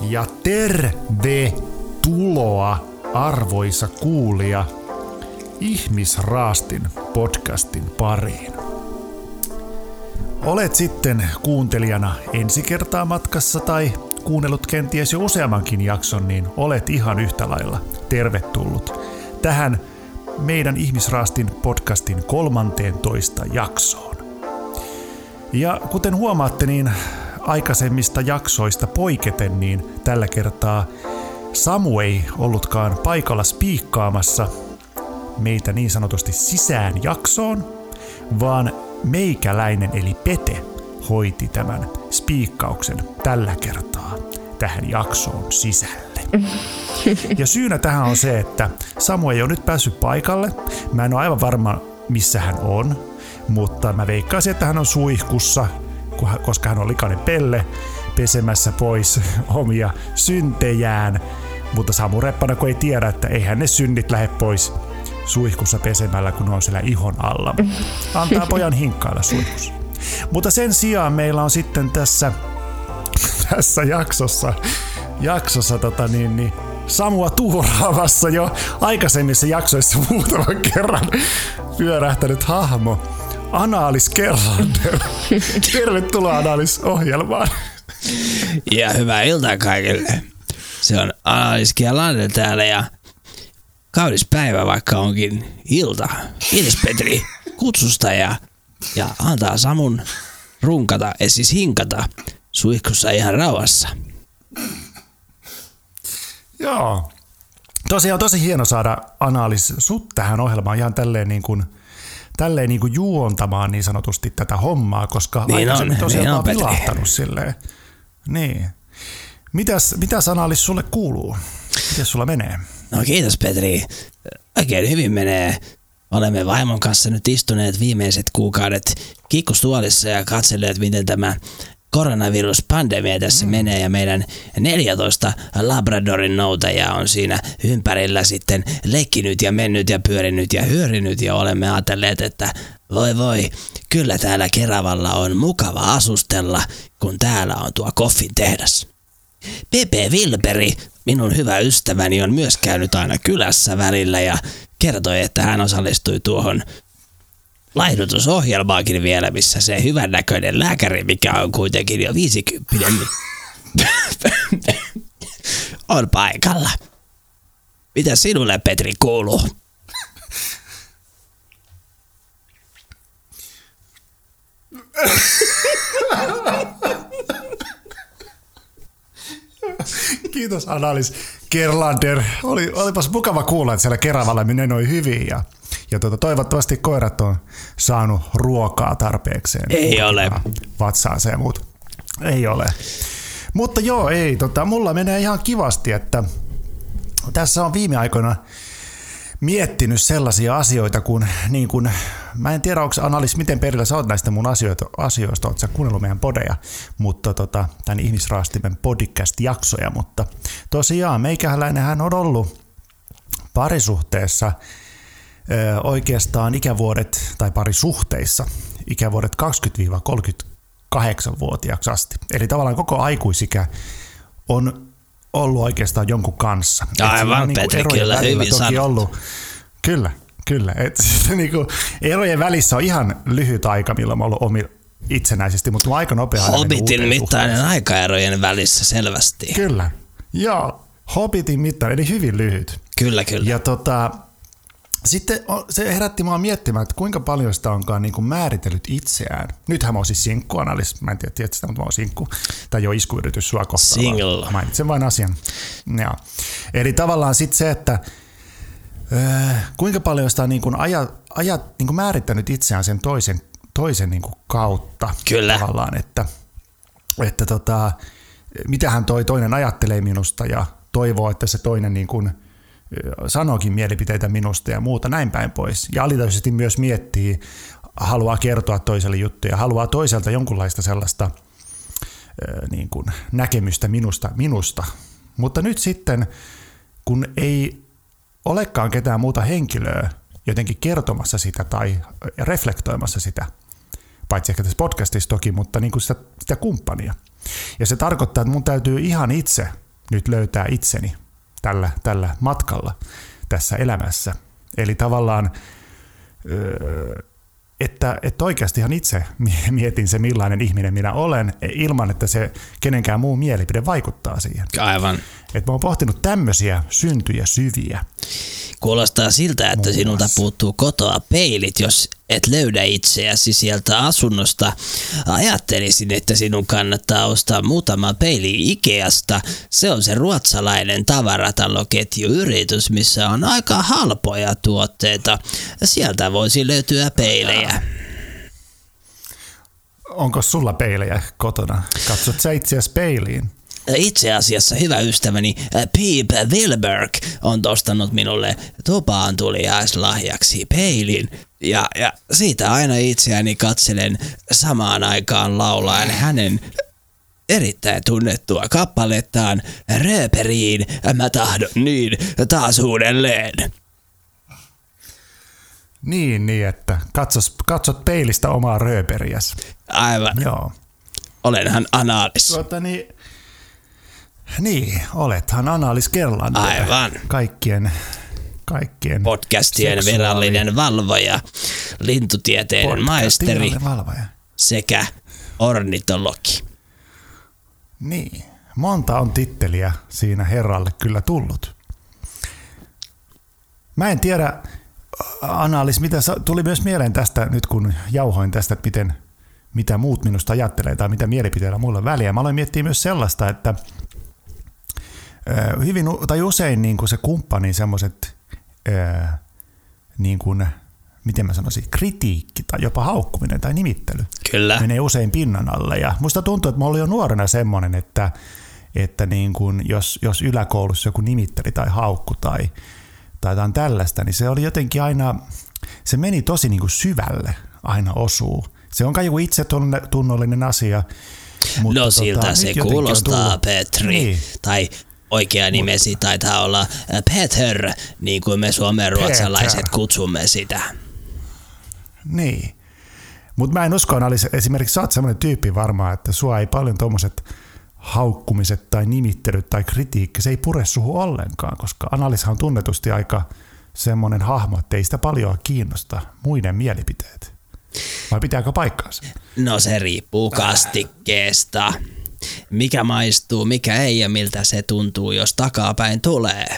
Ja tervetuloa arvoisa kuulija Ihmisraastin podcastin pariin. Olet sitten kuuntelijana ensi kertaa matkassa tai kuunnellut kenties jo useammankin jakson, niin olet ihan yhtä lailla tervetullut tähän meidän Ihmisraastin podcastin 13 jaksoon. Ja kuten huomaatte, niin aikaisemmista jaksoista poiketen, niin tällä kertaa Samu ei ollutkaan paikalla spiikkaamassa meitä niin sanotusti sisään jaksoon, vaan meikäläinen eli Pete hoiti tämän spiikkauksen tällä kertaa tähän jaksoon sisälle. Ja syynä tähän on se, että Samu ei ole nyt päässyt paikalle. Mä en ole aivan varma, missä hän on, mutta mä veikkaisin, että hän on suihkussa, koska hän on likainen pelle pesemässä pois omia syntejään. Mutta Samu Reppana, kun ei tiedä, että eihän ne synnit lähde pois suihkussa pesemällä, kun ne on siellä ihon alla. Antaa pojan hinkkailla suihkussa. Mutta sen sijaan meillä on sitten tässä, tässä jaksossa, jaksossa tota niin, niin Samua tuuraamassa jo aikaisemmissa jaksoissa muutaman kerran pyörähtänyt hahmo. Analis Kerlander. Tervetuloa Analis-ohjelmaan. Ja hyvää iltaa kaikille. Se on Analis Kerlander täällä ja kaunis päivä, vaikka onkin ilta. Kiitos Petri kutsusta ja, ja antaa Samun runkata, ei siis hinkata suihkussa ihan rauhassa. Joo. Tosiaan tosi hieno saada analis sut tähän ohjelmaan ihan tälleen niin kuin, tälleen niin kuin juontamaan niin sanotusti tätä hommaa, koska niin aikaisemmin on, tosiaan niin on, vilahtanut silleen. Niin. Mitäs, mitäs analis sulle kuuluu? Miten sulla menee? No kiitos Petri. Oikein hyvin menee. Olemme vaimon kanssa nyt istuneet viimeiset kuukaudet kikkustuolissa ja katselleet, miten tämä koronaviruspandemia tässä mm. menee ja meidän 14 Labradorin noutajaa on siinä ympärillä sitten leikkinyt ja mennyt ja pyörinyt ja hyörinyt ja olemme ajatelleet, että voi voi, kyllä täällä Keravalla on mukava asustella, kun täällä on tuo koffin tehdas. Pepe Vilperi, minun hyvä ystäväni, on myös käynyt aina kylässä välillä ja kertoi, että hän osallistui tuohon laihdutusohjelmaakin vielä, missä se hyvännäköinen lääkäri, mikä on kuitenkin jo 50, niin on paikalla. Mitä sinulle, Petri, kuuluu? Kiitos Analis Kerlander. Oli, olipas mukava kuulla, että siellä Keravalla menee noin hyvin ja ja tuota, toivottavasti koirat on saanut ruokaa tarpeekseen. Ei ole. Vatsaansa ja muut. Ei ole. Mutta joo, ei. Tota, mulla menee ihan kivasti, että tässä on viime aikoina miettinyt sellaisia asioita kuin, niin kuin mä en tiedä, onko Analis, miten perillä sä oot näistä mun asioita, asioista, oot sä kuunnellut meidän podeja, mutta tota, tämän ihmisraastimen podcast-jaksoja, mutta tosiaan meikäläinen hän on ollut parisuhteessa – oikeastaan ikävuodet tai pari suhteissa ikävuodet 20-38-vuotiaaksi asti. Eli tavallaan koko aikuisikä on ollut oikeastaan jonkun kanssa. Aivan, niin Petri, kyllä hyvin toki ollut, Kyllä, kyllä. Et, niin kuin, erojen välissä on ihan lyhyt aika, milloin mä ollut omi, itsenäisesti, mutta aika nopea. Hobbitin mittainen aikaerojen välissä selvästi. Kyllä, joo. Hobbitin mittainen, eli hyvin lyhyt. Kyllä, kyllä. Ja tota, sitten se herätti mua miettimään, että kuinka paljon sitä onkaan niin kuin määritellyt itseään. Nythän mä oon siis sinkkuanalis, mä en tiedä, tiedät sitä, mutta mä oon sinkku. Tai jo iskuyritys sua kohtaan. Single. Mainitsen vain asian. Ja. Eli tavallaan sitten se, että öö, kuinka paljon sitä on niin kuin aja, aja, niin kuin määrittänyt itseään sen toisen, toisen niin kuin kautta. Kyllä. Tavallaan, että, että tota, mitä hän toi toinen ajattelee minusta ja toivoo, että se toinen niin kuin – sanookin mielipiteitä minusta ja muuta näin päin pois. Ja alitaisesti myös miettii, haluaa kertoa toiselle juttuja, haluaa toiselta jonkunlaista sellaista niin kuin näkemystä minusta, minusta. Mutta nyt sitten, kun ei olekaan ketään muuta henkilöä jotenkin kertomassa sitä tai reflektoimassa sitä, paitsi ehkä tässä podcastissa toki, mutta niin kuin sitä, sitä kumppania. Ja se tarkoittaa, että mun täytyy ihan itse nyt löytää itseni tällä, tällä matkalla tässä elämässä. Eli tavallaan, että, että oikeastihan itse mietin se, millainen ihminen minä olen, ilman että se kenenkään muu mielipide vaikuttaa siihen. Aivan. Että mä oon pohtinut tämmöisiä syntyjä syviä. Kuulostaa siltä, että sinulta puuttuu kotoa peilit, jos et löydä itseäsi sieltä asunnosta. Ajattelisin, että sinun kannattaa ostaa muutama peili Ikeasta. Se on se ruotsalainen tavarataloketjuyritys, missä on aika halpoja tuotteita. Sieltä voisi löytyä peilejä. Onko sulla peilejä kotona? Katsot sä itseäsi peiliin? Itse asiassa hyvä ystäväni Peep Wilberg on tostanut minulle tupaan tuliaislahjaksi peilin. Ja, ja siitä aina itseäni katselen samaan aikaan laulaen hänen erittäin tunnettua kappalettaan Röperiin mä tahdon niin taas uudelleen. Niin, niin, että katsos, katsot peilistä omaa rööperiäs. Aivan. Joo. Olenhan analis. Tuota, niin, niin, olethan Analis Kerlander. Aivan. Kaikkien, kaikkien Podcastien seksuaali- virallinen valvoja, lintutieteiden maisteri valvoja. sekä ornitologi. Niin, monta on titteliä siinä herralle kyllä tullut. Mä en tiedä, Analis, mitä tuli myös mieleen tästä nyt kun jauhoin tästä, että miten, mitä muut minusta ajattelee tai mitä mielipiteillä mulla on väliä. Mä aloin miettiä myös sellaista, että hyvin tai usein niin kuin se kumppani semmoiset, niin kuin, miten mä sanoisin, kritiikki tai jopa haukkuminen tai nimittely Kyllä. menee usein pinnan alle. Ja musta tuntuu, että mä olin jo nuorena semmoinen, että, että niin kun, jos, jos yläkoulussa joku nimitteli tai haukku tai, tai jotain tällaista, niin se oli jotenkin aina, se meni tosi niin kuin syvälle aina osuu. Se on kai joku itsetunnollinen asia. Mutta no siltä nyt se kuulostaa, Petri. Niin. Tai oikea nimesi taitaa olla äh, Peter, niin kuin me suomen ruotsalaiset Peter. kutsumme sitä. Niin. Mutta mä en usko, Analis, esimerkiksi sä oot semmoinen tyyppi varmaan, että sua ei paljon tuommoiset haukkumiset tai nimittelyt tai kritiikki, se ei pure suhu ollenkaan, koska Analishan on tunnetusti aika semmoinen hahmo, että ei sitä paljon kiinnosta muiden mielipiteet. Vai pitääkö paikkaansa? No se riippuu kastikkeesta. Mikä maistuu, mikä ei ja miltä se tuntuu, jos takapäin tulee.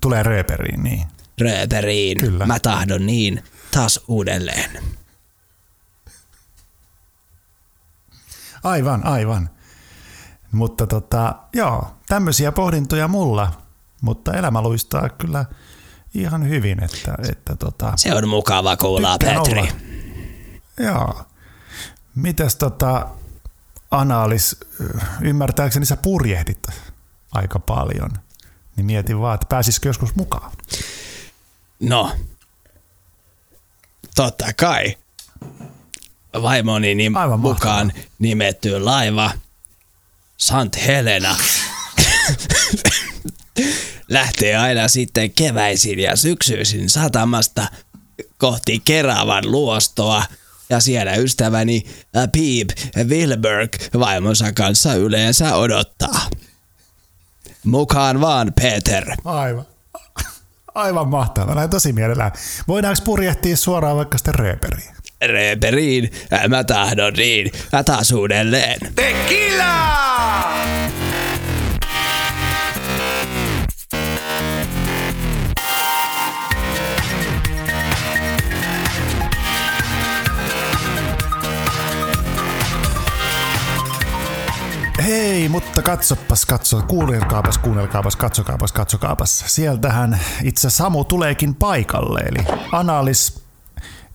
Tulee rööperiin, niin. Rööperiin. Kyllä. Mä tahdon niin taas uudelleen. Aivan, aivan. Mutta tota, joo, tämmöisiä pohdintoja mulla, mutta elämä luistaa kyllä ihan hyvin, että, että tota, Se on mukava kuulla, Petri. olla. Joo. Mitäs tota, Analis, ymmärtääkseni sä purjehdit aika paljon, niin mietin vaan, että pääsisikö joskus mukaan. No, totta kai. Vaimoni nim- Aivan mukaan mahtavaa. nimetty laiva Sant Helena lähtee aina sitten keväisin ja syksyisin satamasta kohti Keravan luostoa. Ja siellä ystäväni äh, Peep Wilberg vaimonsa kanssa yleensä odottaa. Mukaan vaan, Peter. Aivan. Aivan mahtavaa. Näin tosi mielellään. Voidaanko purjehtia suoraan vaikka sitten rööperiin? Reeperiin, mä tahdon niin, mä taas uudelleen. Hei, mutta katsopas, katso, kuunnelkaapas, kuunnelkaapas, katsokaapas, katsokaapas. Sieltähän itse Samu tuleekin paikalle, eli Analis,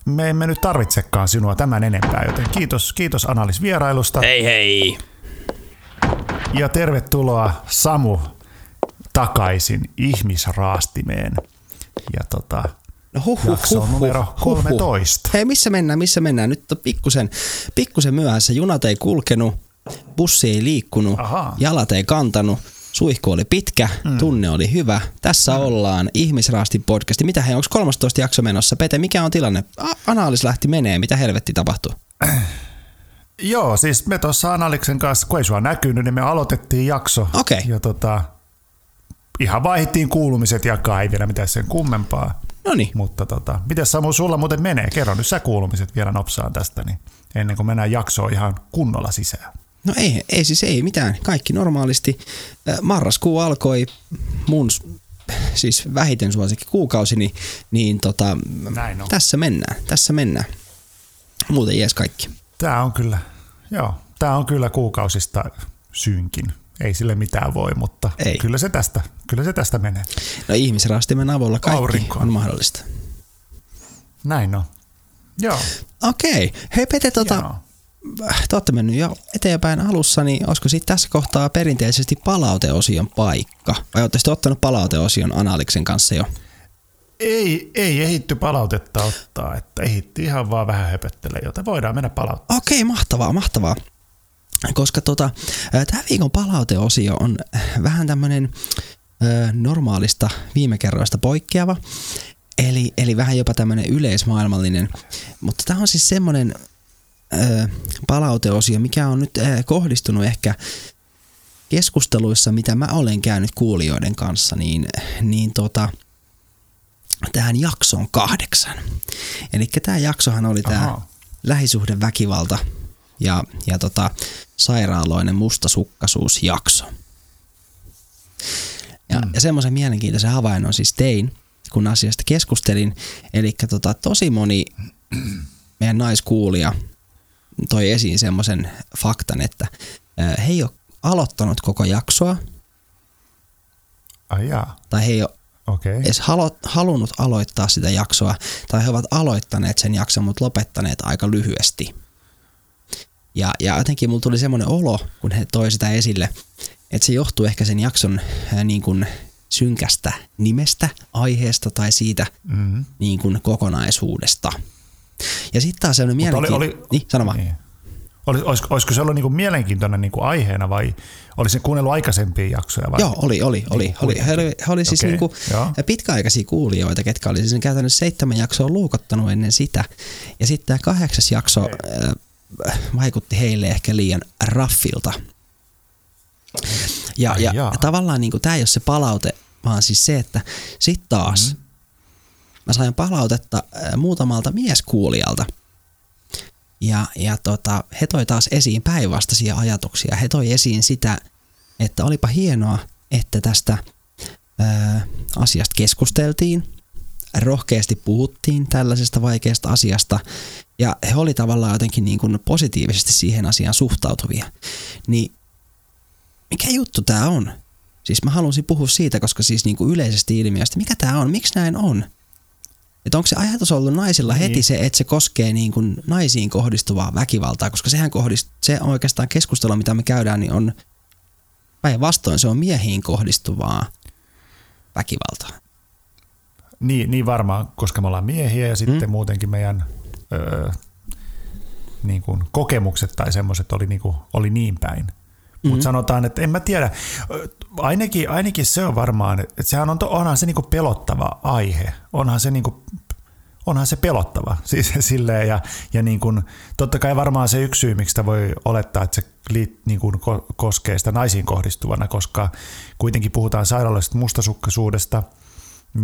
me emme nyt tarvitsekaan sinua tämän enempää, joten kiitos, kiitos Analis vierailusta Hei hei. ja tervetuloa Samu takaisin ihmisraastimeen. Ja tota, No huh, huh, Jakso huh, numero huh, huh, huh. 13. Hei, missä mennään, missä mennään? Nyt on pikkusen, pikkusen myöhässä. Junat ei kulkenut, bussi ei liikkunut, Ahaa. jalat ei kantanut, suihku oli pitkä, mm. tunne oli hyvä. Tässä mm. ollaan Ihmisraastin podcasti. Mitä hei, onko 13 jakso menossa? Pete, mikä on tilanne? A- Analis lähti menee, mitä helvetti tapahtuu? Joo, siis me tuossa Analiksen kanssa, kun ei sua näkynyt, niin me aloitettiin jakso. Okei. Ja tota, ihan vaihdettiin kuulumiset jakaa, ei vielä mitään sen kummempaa. No niin. Mutta tota, miten Samu sulla muuten menee? Kerro nyt sä kuulumiset vielä nopsaan tästä, niin ennen kuin mennään jaksoon ihan kunnolla sisään. No ei, ei siis ei mitään. Kaikki normaalisti. Äh, Marraskuu alkoi mun siis vähiten suosikki kuukausi, niin, niin tota, Näin on. tässä mennään. Tässä mennään. Muuten jees kaikki. Tää on kyllä, joo, tää on kyllä kuukausista synkin. Ei sille mitään voi, mutta Ei. kyllä se tästä, kyllä se tästä menee. No ihmisrastimen avulla kaikki Aurinko. on mahdollista. Näin on. Joo. Okei. Hei Pete, tota, Joo. Te olette mennyt jo eteenpäin alussa, niin olisiko sitten tässä kohtaa perinteisesti palauteosion paikka? Vai olette ottanut palauteosion Analiksen kanssa jo? Ei, ei ehitty palautetta ottaa, että ehitti ihan vaan vähän höpöttele, jota voidaan mennä palauttaa. Okei, mahtavaa, mahtavaa. Koska tota, tämä viikon palauteosio on vähän tämmöinen normaalista viime kerroista poikkeava. Eli, eli vähän jopa tämmöinen yleismaailmallinen. Mutta tämä on siis semmoinen palauteosio, mikä on nyt kohdistunut ehkä keskusteluissa, mitä mä olen käynyt kuulijoiden kanssa, niin, niin tota, tähän jaksoon kahdeksan. Eli tämä jaksohan oli tämä lähisuhdeväkivalta ja, ja tota, sairaaloinen mustasukkaisuusjakso. Ja, mm. ja semmoisen mielenkiintoisen havainnon siis tein, kun asiasta keskustelin. Eli tota, tosi moni meidän naiskuulija toi esiin semmoisen faktan, että he ei ole aloittanut koko jaksoa, Ai jaa, tai he ei ole. Okay. edes halo, halunnut aloittaa sitä jaksoa, tai he ovat aloittaneet sen jakson, mutta lopettaneet aika lyhyesti. Ja, ja jotenkin mulla tuli semmoinen olo, kun he toi sitä esille, että se johtuu ehkä sen jakson ää, niin kuin synkästä nimestä, aiheesta tai siitä Mm-hmm. niin kuin kokonaisuudesta. Ja sitten taas semmoinen Mutta oli- mielenkiintoinen... oli- Niin, sano vaan. Niin. Olis, olisiko, olisiko se ollut niinku mielenkiintoinen niinku aiheena vai olisi se kuunnellut aikaisempia jaksoja? Vai? Joo, oli, oli, oli. Niin, oli. He oli, he oli siis Okei, niinku joo. pitkäaikaisia kuulijoita, ketkä oli siis käytännössä seitsemän jaksoa luukottanut ennen sitä. Ja sitten tämä kahdeksas jakso äh, vaikutti heille ehkä liian raffilta. Ja, Ai ja, jaa. ja tavallaan niinku, tämä ei ole se palaute, vaan siis se, että sitten taas Mhm. Mä sain palautetta muutamalta mieskuulijalta. Ja, ja tota, he toi taas esiin päinvastaisia ajatuksia. He toi esiin sitä, että olipa hienoa, että tästä ää, asiasta keskusteltiin, rohkeasti puhuttiin tällaisesta vaikeasta asiasta, ja he oli tavallaan jotenkin niin kuin positiivisesti siihen asiaan suhtautuvia. Niin mikä juttu tämä on? Siis mä halusin puhua siitä, koska siis niin kuin yleisesti ilmiöstä, mikä tämä on, miksi näin on? Että onko se ajatus ollut naisilla heti Niin. se, että se koskee niin kuin naisiin kohdistuvaa väkivaltaa, koska sehän kohdist, se on oikeastaan keskustelu, mitä me käydään, niin on päinvastoin se on miehiin kohdistuvaa väkivaltaa. Niin, niin varmaan, koska me ollaan miehiä ja sitten Mm. muutenkin meidän öö, niin kuin kokemukset tai semmoiset oli, niin kuin, oli niin päin. Mhm. Mutta sanotaan, että en mä tiedä, ainakin, ainakin se on varmaan, että sehän on, to, onhan se niinku pelottava aihe. Onhan se, niinku, onhan se pelottava siis silleen, ja, ja niin kuin, totta kai varmaan se yksi syy, miksi sitä voi olettaa, että se liit, niin kuin ko, koskee sitä naisiin kohdistuvana, koska kuitenkin puhutaan sairaallisesta mustasukkaisuudesta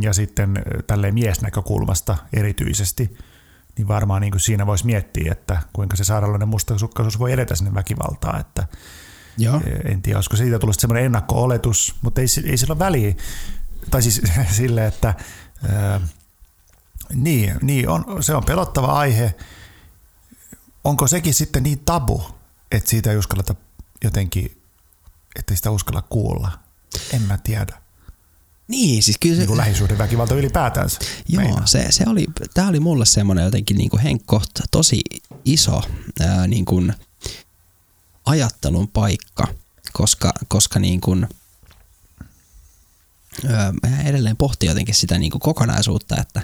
ja sitten tälleen miesnäkökulmasta erityisesti, niin varmaan niin kuin siinä voisi miettiä, että kuinka se sairaallinen mustasukkaisuus voi edetä sinne väkivaltaa, että Joo. en tiedä, olisiko siitä tullut semmoinen ennakko-oletus, mutta ei, ei sillä ole väliä. Tai siis sille, että ää, niin, niin on, se on pelottava aihe. Onko sekin sitten niin tabu, että siitä ei uskalleta jotenkin, että sitä uskalla kuulla? En mä tiedä. Niin, siis kyllä se, Niin lähisuhdeväkivalta ylipäätänsä. Joo, meinaa. se, se oli, tämä oli mulle semmoinen jotenkin niin kuin Henkko tosi iso ää, niin kuin ajattelun paikka, koska, koska niin kuin, mä edelleen pohtii jotenkin sitä niin kuin kokonaisuutta, että,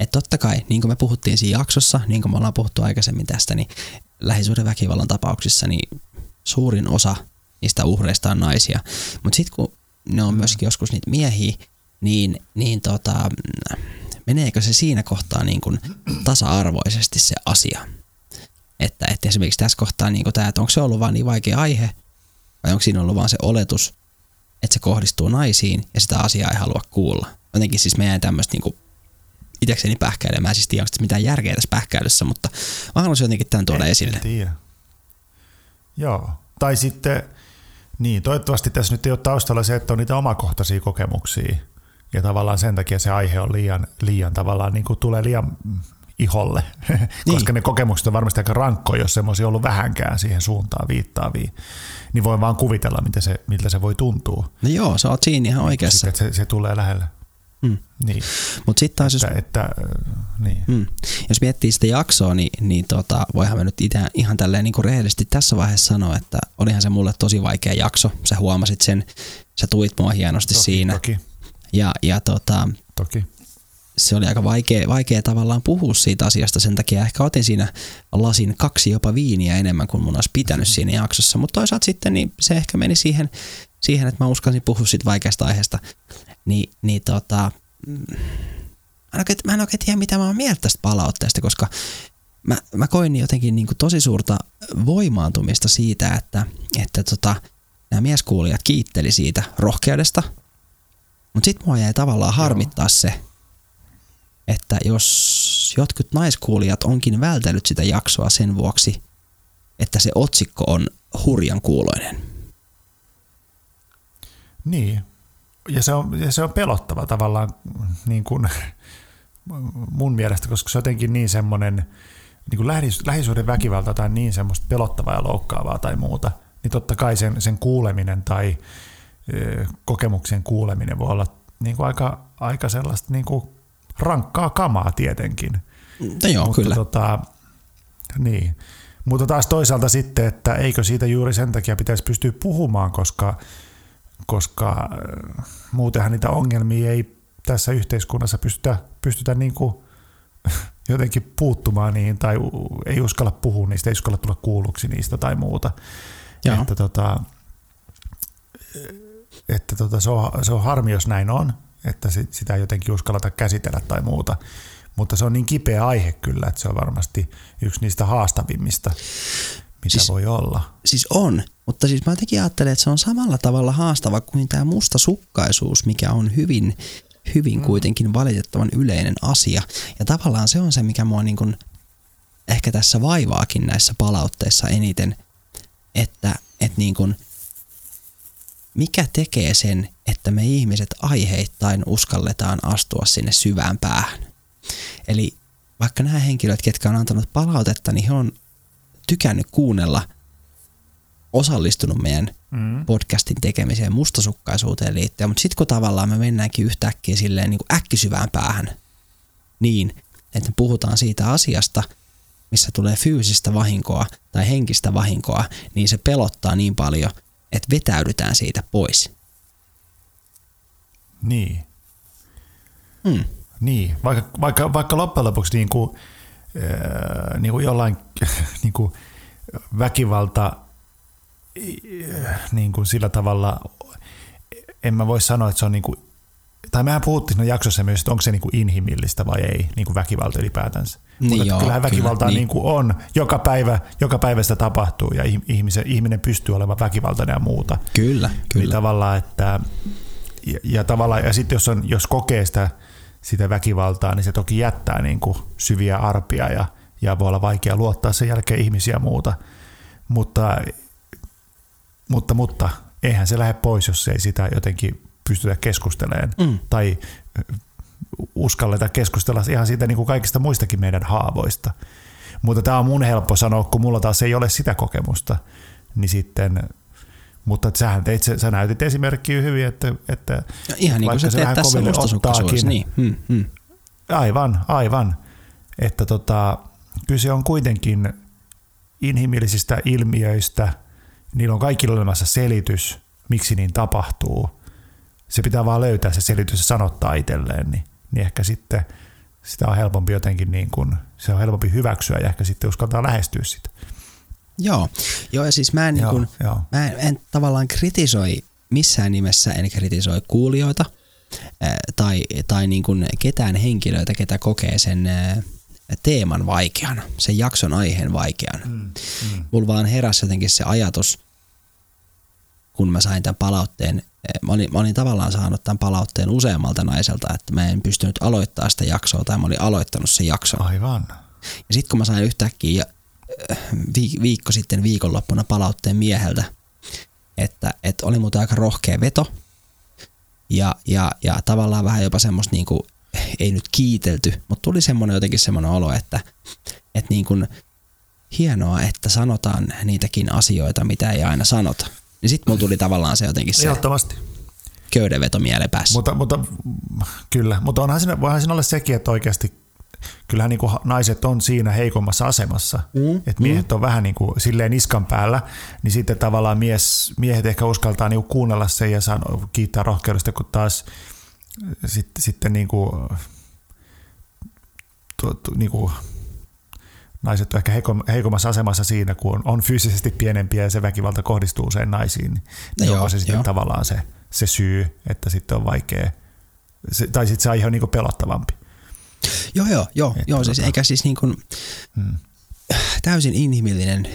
että totta kai, niin kuin me puhuttiin siinä jaksossa, niin kuin me ollaan puhuttu aikaisemmin tästä, niin lähisuhdeväkivallan tapauksissa niin suurin osa niistä uhreista on naisia. Mutta sitten kun ne on myöskin joskus niitä miehiä, niin, niin tota, meneekö se siinä kohtaa niin kuin tasa-arvoisesti se asia? Että, että esimerkiksi tässä kohtaa niin tämä, että onko se ollut vaan niin vaikea aihe, vai onko siinä ollut vaan se oletus, että se kohdistuu naisiin ja sitä asiaa ei halua kuulla. Jotenkin siis mä jäin tämmöistä niin itsekseni pähkäilemään, siis tiedä, onko mitään järkeä tässä pähkäilyssä, mutta mä haluaisin jotenkin tämän tuoda en, esille. En tiedä. Joo, tai sitten, niin toivottavasti tässä nyt ei ole taustalla se, että on niitä omakohtaisia kokemuksia, ja tavallaan sen takia se aihe on liian, liian tavallaan, niin kuin tulee liian iholle, niin. koska ne kokemukset on varmasti aika rankkoja, jos semmoisia ollut vähänkään siihen suuntaan viittaavia, niin voi vaan kuvitella, mitä se, miltä se voi tuntua. No joo, sä oot siinä ihan oikeassa. Sitten, että se, se tulee lähelle. Mm. Niin. Mut sit taas, jos, että, että, niin. mm. jos miettii sitä jaksoa, niin, niin tota, voihan me nyt itse ihan tälleen niin kuin rehellisesti tässä vaiheessa sanoa, että olihan se mulle tosi vaikea jakso. Sä huomasit sen, sä tuit mua hienosti toki, siinä. Toki. Ja, ja tota, toki. Se oli aika vaikea, vaikea tavallaan puhua siitä asiasta, sen takia ehkä otin siinä lasin kaksi jopa viiniä enemmän kuin mun olisi pitänyt siinä jaksossa, mutta toisaalta sitten niin se ehkä meni siihen, siihen että mä uskalsin puhua siitä vaikeasta aiheesta, Ni, niin tota, mä en, oikein, mä en oikein tiedä mitä mä oon mieltä tästä palautteesta, koska mä, mä koin jotenkin niin kuin tosi suurta voimaantumista siitä, että, että tota, nämä mieskuulijat kiitteli siitä rohkeudesta, mutta sitten mua jäi tavallaan harmittaa Joo. se, että jos jotkut naiskuulijat onkin vältellyt sitä jaksoa sen vuoksi, että se otsikko on hurjan kuuloinen. Niin, ja se on, ja se on pelottava tavallaan niin kuin, mun mielestä, koska se on jotenkin niin semmoinen niin kuin lähis, lähisuuden väkivalta tai niin semmoista pelottavaa ja loukkaavaa tai muuta, niin totta kai sen, sen kuuleminen tai ö, kokemuksen kuuleminen voi olla niin kuin aika, aika sellaista niin kuin rankkaa kamaa tietenkin. No joo, Mutta kyllä. Tota, niin. Mutta taas toisaalta sitten, että eikö siitä juuri sen takia pitäisi pystyä puhumaan, koska, koska äh, muutenhan niitä ongelmia ei tässä yhteiskunnassa pystytä, pystytä niin kuin jotenkin puuttumaan niihin tai ei uskalla puhua niistä, ei uskalla tulla kuulluksi niistä tai muuta. Joo. Että, tota, että tota, se, on, se on harmi, jos näin on, että sitä ei jotenkin uskallata käsitellä tai muuta. Mutta se on niin kipeä aihe kyllä, että se on varmasti yksi niistä haastavimmista, mitä siis, voi olla. Siis on, mutta siis mä jotenkin ajattelen, että se on samalla tavalla haastava kuin tämä mustasukkaisuus, mikä on hyvin, hyvin mm. kuitenkin valitettavan yleinen asia. Ja tavallaan se on se, mikä mua niin kuin ehkä tässä vaivaakin näissä palautteissa eniten, että, että niin kuin, mikä tekee sen, että me ihmiset aiheittain uskalletaan astua sinne syvään päähän. Eli vaikka nämä henkilöt, ketkä on antanut palautetta, niin he on tykännyt kuunnella, osallistunut meidän mm. podcastin tekemiseen mustasukkaisuuteen liittyen, mutta sitten kun tavallaan me mennäänkin yhtäkkiä silleen niin kuin äkkisyvään päähän, niin että me puhutaan siitä asiasta, missä tulee fyysistä vahinkoa tai henkistä vahinkoa, niin se pelottaa niin paljon, että vetäydytään siitä pois. Niin. Hmm. Niin, vaikka, vaikka, vaikka loppujen lopuksi niin kuin, äh, niin kuin jollain niin kuin väkivalta niin kuin sillä tavalla, en mä voi sanoa, että se on niin kuin, tai mehän puhuttiin siinä jaksossa myös, että onko se niin kuin inhimillistä vai ei, niin kuin väkivalta ylipäätänsä. Niin Mutta joo, kyllähän väkivaltaa kyllä, niin. Niin on, joka päivä, joka päivä sitä tapahtuu ja ihmisen, ihminen pystyy olemaan väkivaltainen ja muuta. Kyllä, kyllä. Niin tavallaan, että, ja, ja, tavallaan, ja sitten jos, on, jos kokee sitä, sitä väkivaltaa, niin se toki jättää niin kuin syviä arpia ja, ja voi olla vaikea luottaa sen jälkeen ihmisiä ja muuta. Mutta, mutta, mutta eihän se lähde pois, jos ei sitä jotenkin pystytä keskustelemaan mm. tai uskalleta keskustella ihan siitä niin kuin kaikista muistakin meidän haavoista. Mutta tämä on mun helppo sanoa, kun mulla taas ei ole sitä kokemusta, niin sitten mutta sähän teit, sä näytit esimerkkiä hyvin, että, että ja ihan niin kuin sä teet tässä mustasukkaisuudessa. Niin. Hmm, hmm. Aivan, aivan. Että tota, kyse on kuitenkin inhimillisistä ilmiöistä, niillä on kaikilla olemassa selitys, miksi niin tapahtuu. Se pitää vaan löytää se selitys ja sanottaa itselleen, niin, niin ehkä sitten sitä on helpompi jotenkin niin kuin, se on helpompi hyväksyä ja ehkä sitten uskaltaa lähestyä sitä. Joo, joo ja siis mä en, joo, niin kun, joo. mä en, en tavallaan kritisoi missään nimessä, en kritisoi kuulijoita ää, tai, tai niin kun ketään henkilöitä, ketä kokee sen ää, teeman vaikeana, sen jakson aiheen vaikeana. Mm, mm. Mulla vaan heräsi jotenkin se ajatus, kun mä sain tämän palautteen, mä olin, mä olin tavallaan saanut tämän palautteen useammalta naiselta, että mä en pystynyt aloittaa sitä jaksoa tai mä olin aloittanut sen jakson. Aivan. Ja sitten kun mä sain yhtäkkiä eh, viikko sitten viikonloppuna palautteen mieheltä, että, että oli muuten aika rohkea veto ja, ja, ja tavallaan vähän jopa semmoista niin kuin, ei nyt kiitelty, mutta tuli semmoinen jotenkin semmoinen olo, että, että niin kuin, hienoa, että sanotaan niitäkin asioita, mitä ei aina sanota. Niin sitten mulla tuli tavallaan se jotenkin se Ehdottomasti. köydenveto mieleen päässä. Mutta, mutta, kyllä, mutta onhan siinä, voihan siinä olla sekin, että oikeasti kyllähän niin kuin naiset on siinä heikommassa asemassa. Mm, että miehet mm. on vähän niin kuin silleen niskan päällä, niin sitten tavallaan mies, miehet ehkä uskaltaa niin kuin kuunnella sen ja sano, kiittää rohkeudesta, kun taas sitten, sitten niin kuin, tu, tu, niin kuin naiset on ehkä heikommassa asemassa siinä, kun on fyysisesti pienempiä ja se väkivalta kohdistuu usein naisiin. Niin no onko se sitten jo. tavallaan se, se syy, että sitten on vaikea, se, tai sitten se aihe on niin pelottavampi. Joo, joo, joo, joo siis, tota... eikä siis niin kuin, hmm. täysin inhimillinen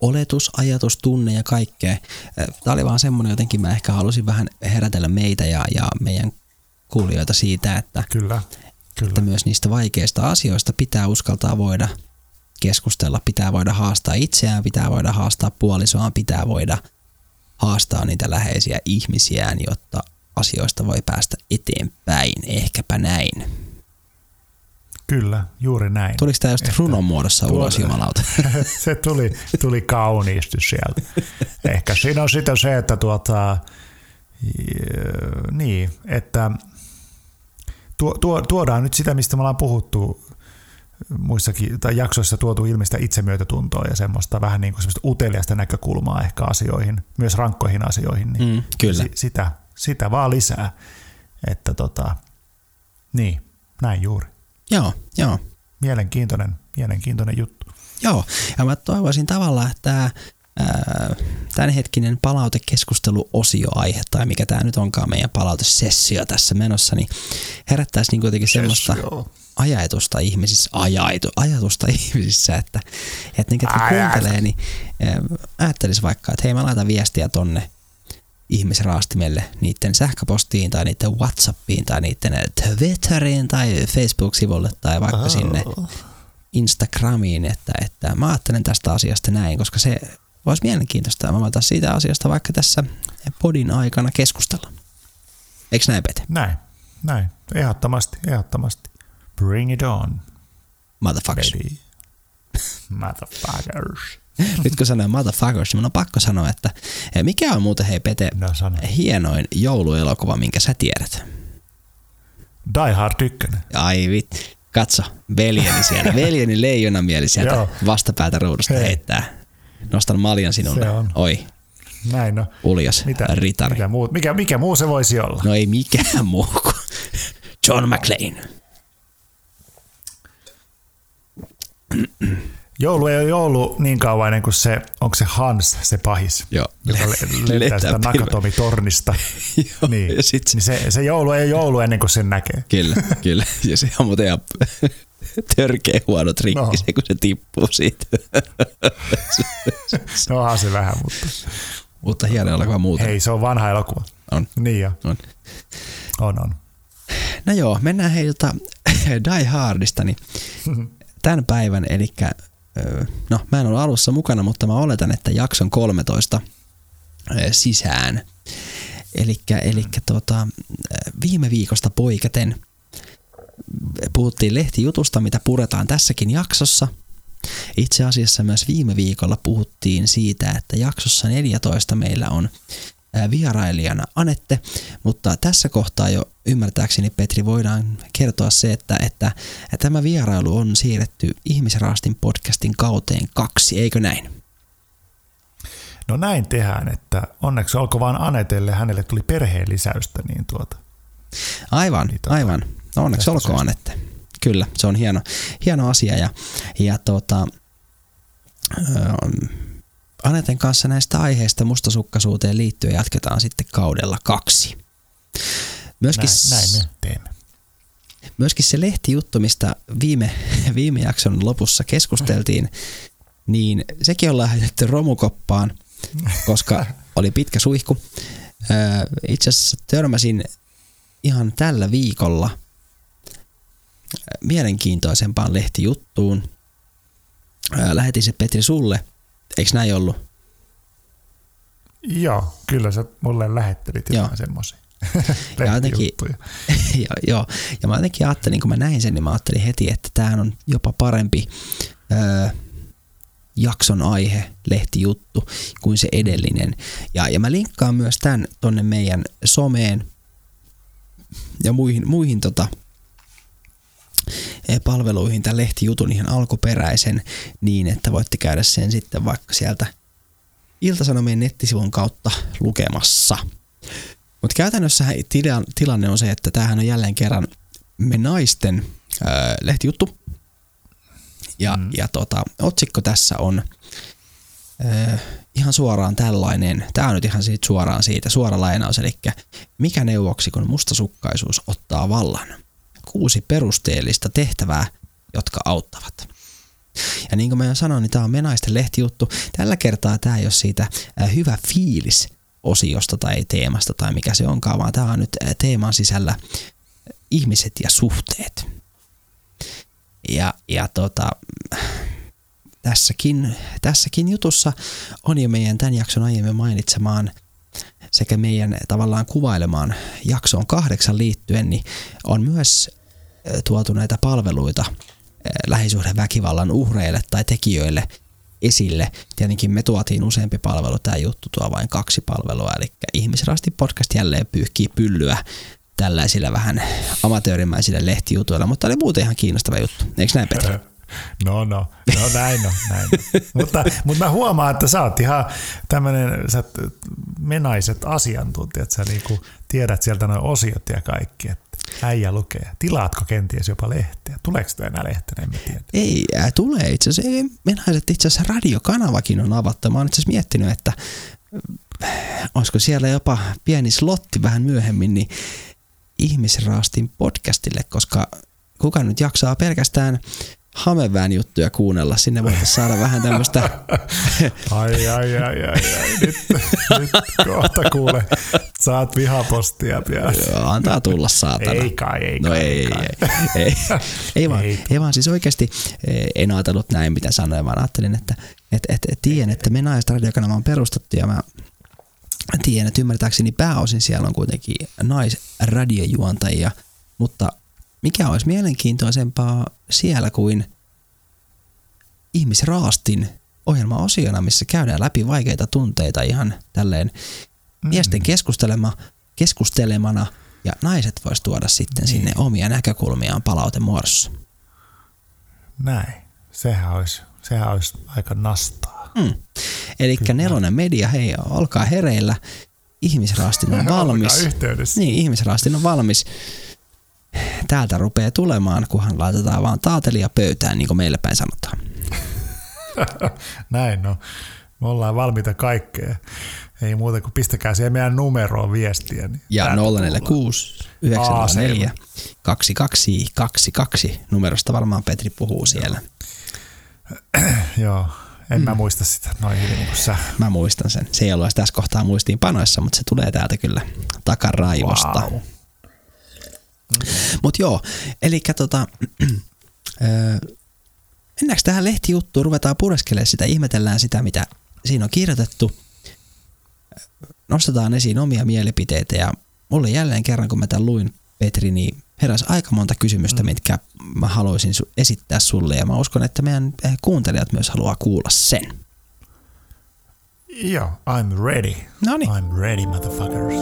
oletus, ajatus, tunne ja kaikkea. Tämä oli vaan semmoinen jotenkin, mä ehkä halusin vähän herätellä meitä ja, ja meidän kuulijoita siitä, että, kyllä, kyllä. että myös niistä vaikeista asioista pitää uskaltaa voida keskustella, pitää voida haastaa itseään, pitää voida haastaa puolisoaan, pitää voida haastaa niitä läheisiä ihmisiään, jotta asioista voi päästä eteenpäin. Ehkäpä näin. Kyllä, juuri näin. Tuliko tämä just runon muodossa tuo, ulos, jumalauta? se tuli, tuli kauniisti sieltä. Ehkä siinä on sitä se, että tuota, niin, että tuo, tuo, tuodaan nyt sitä, mistä me ollaan puhuttu muissakin tai jaksoissa tuotu ilmeistä itsemyötätuntoa ja semmoista vähän niin kuin semmoista uteliasta näkökulmaa ehkä asioihin, myös rankkoihin asioihin, niin mm, kyllä. Si, sitä, sitä vaan lisää. Että tota, niin, näin juuri. Joo, joo. Mielenkiintoinen, mielenkiintoinen juttu. Joo, ja mä toivoisin tavallaan, että tämä tämänhetkinen palautekeskusteluosioaihe, tai mikä tämä nyt onkaan meidän palautesessio tässä menossa, niin herättäisi niin kuitenkin semmoista ajatusta ihmisissä, ajaitu, ajatusta ihmisissä, että, että ne, ketkä kuuntelee, niin ajattelisi vaikka, että hei mä laitan viestiä tonne ihmisraastimelle niiden sähköpostiin tai niiden Whatsappiin tai niiden Twitteriin tai Facebook-sivulle tai vaikka oh. sinne Instagramiin, että, että mä ajattelen tästä asiasta näin, koska se olisi mielenkiintoista. Mä voitaisiin siitä asiasta vaikka tässä podin aikana keskustella. Eikö näin, Pete? Näin, näin. Ehdottomasti, ehdottomasti. Bring it on. Motherfuckers. Baby. Motherfuckers. Nyt kun sanoin motherfuckers, minun on pakko sanoa, että mikä on muuten, hei Pete, no, hienoin jouluelokuva, minkä sä tiedät? Die Hard 1. Ai vit, katso, veljeni siellä, veljeni leijonamieli sieltä vastapäätä ruudusta Hei. heittää. Nostan maljan sinulle. Se on. Oi. Näin no. Uljas mitä, ritari. Mikä muu, mikä, mikä muu se voisi olla? No ei mikään muu kuin John McClane. Joulu ei ole joulu niin kauan ennen kuin se, onko se Hans se pahis, Joo. joka lentää sitä Nakatomi-tornista. Joo, niin, sit... niin se, se joulu ei ole joulu ennen kuin sen näkee. Kyllä, kyllä. Ja se on muuten ihan törkeä huono trikki no. se, kun se tippuu siitä. no onhan se vähän, mutta... Mutta hieno elokuva muuten. Hei, se on vanha elokuva. On. Niin jo. On. On, on. No joo, mennään heiltä Die Hardista, niin tämän päivän, eli no mä en ole alussa mukana, mutta mä oletan, että jakson 13 sisään. Elikkä tota, viime viikosta poikaten puhuttiin lehtijutusta, mitä puretaan tässäkin jaksossa. Itse asiassa myös viime viikolla puhuttiin siitä, että jaksossa 14 meillä on vierailijana Anette, mutta tässä kohtaa jo ymmärtääkseni Petri voidaan kertoa se, että, että, tämä vierailu on siirretty Ihmisraastin podcastin kauteen kaksi, eikö näin? No näin tehdään, että onneksi olko vaan Anetelle, hänelle tuli perheen lisäystä, niin tuota. Aivan, niin tuota, aivan. No onneksi olkoon Anette. Kyllä, se on hieno, hieno asia ja, ja tuota, Aneten kanssa näistä aiheista mustasukkaisuuteen liittyen jatketaan sitten kaudella kaksi. Myöskin näin, näin me teemme. myöskin se lehtijuttu, mistä viime, viime jakson lopussa keskusteltiin, niin sekin on lähetetty romukoppaan, koska oli pitkä suihku. Itse asiassa törmäsin ihan tällä viikolla mielenkiintoisempaan lehtijuttuun. Lähetin se Petri sulle, eikö näin ollut? Joo, kyllä sä mulle lähettelit jotain semmoisia. ja jotenkin, ja, joo, ja mä jotenkin ajattelin, kun mä näin sen, niin mä ajattelin heti, että tämähän on jopa parempi öö, jakson aihe, lehtijuttu, kuin se edellinen. Ja, ja mä linkkaan myös tämän tonne meidän someen ja muihin, muihin tota, palveluihin tämän lehtijutun ihan alkuperäisen niin, että voitte käydä sen sitten vaikka sieltä Iltasanomien nettisivun kautta lukemassa. Mutta käytännössä tilanne on se, että tämähän on jälleen kerran me naisten ää, lehtijuttu. Ja, mm. ja tota, otsikko tässä on ää, ihan suoraan tällainen, tämä on nyt ihan siitä suoraan siitä, suora lainaus, eli mikä neuvoksi, kun mustasukkaisuus ottaa vallan? Kuusi perusteellista tehtävää, jotka auttavat. Ja niin kuin mä sanoin, niin tämä on menaisten lehtijuttu. Tällä kertaa tämä ei ole siitä hyvä fiilis osiosta tai teemasta tai mikä se onkaan, vaan tämä on nyt teeman sisällä ihmiset ja suhteet. Ja, ja tota, tässäkin, tässäkin jutussa on jo meidän tämän jakson aiemmin mainitsemaan sekä meidän tavallaan kuvailemaan jaksoon kahdeksan liittyen, niin on myös tuotu näitä palveluita lähisuhdeväkivallan uhreille tai tekijöille esille. Tietenkin me tuotiin useampi palvelu, tämä juttu tuo vain kaksi palvelua, eli Ihmisrasti podcast jälleen pyyhkii pyllyä tällaisilla vähän amatöörimäisillä lehtijutuilla, mutta oli muuten ihan kiinnostava juttu. Eikö näin, Petri? No, no, no näin on. Näin mutta, mutta mä huomaan, että sä oot ihan tämmöinen, sä menaiset asiantuntijat, sä niinku tiedät sieltä noin osiot ja kaikki, että äijä lukee. Tilaatko kenties jopa lehteä? Tuleeko sitä enää lehteä, en tiedä. Ei, ää, tulee itse asiassa. Menaiset itse asiassa radiokanavakin on avattu. Mä oon itse miettinyt, että äh, olisiko siellä jopa pieni slotti vähän myöhemmin, niin ihmisraastin podcastille, koska kuka nyt jaksaa pelkästään Hamevään juttuja kuunnella. Sinne voitaisiin saada vähän tämmöistä... ai, ai, ai, ai, ai. Nyt, nyt kohta kuule. Saat vihapostia pian. Joo, antaa tulla saatana. Ei kai, ei no kai. ei, ei, ei, ei, ei, vaan, ei. ei vaan siis oikeasti eh, en ajatellut näin, mitä sanoin, vaan ajattelin, että et, et, et, tiedän, että me naiset radiokanava on perustettu ja mä tiedän, että ymmärtääkseni pääosin siellä on kuitenkin naisradiojuontajia, mutta mikä olisi mielenkiintoisempaa siellä kuin ihmisraastin ohjelma-osiona, missä käydään läpi vaikeita tunteita ihan tälleen mm. miesten keskustelema, keskustelemana ja naiset vois tuoda sitten niin. sinne omia näkökulmiaan palautemuodossa. Näin. Sehän olisi, sehän olisi aika nastaa. Mm. Eli nelonen media, hei, olkaa hereillä. Ihmisraastin on valmis. Niin, ihmisraastin on valmis täältä rupeaa tulemaan, kunhan laitetaan vaan taatelia pöytään, niin kuin meille päin sanotaan. Näin no. Me ollaan valmiita kaikkeen. Ei muuta kuin pistäkää siihen meidän numeroon viestiä. Niin ja 046 904 2222 numerosta varmaan Petri puhuu siellä. Joo, en mm. mä muista sitä noin hyvin kuin sä. Mä muistan sen. Se ei ollut tässä kohtaa muistiinpanoissa, mutta se tulee täältä kyllä takaraivosta. Wow. Mutta joo, eli tota, mennäänkö tähän lehtijuttuun, ruvetaan pureskelemaan sitä, ihmetellään sitä, mitä siinä on kirjoitettu, nostetaan esiin omia mielipiteitä ja mulle jälleen kerran, kun mä tämän luin, Petri, niin heräs aika monta kysymystä, mm. mitkä mä haluaisin esittää sulle ja mä uskon, että meidän eh, kuuntelijat myös haluaa kuulla sen. Joo, I'm ready. Noniin. I'm ready, motherfuckers.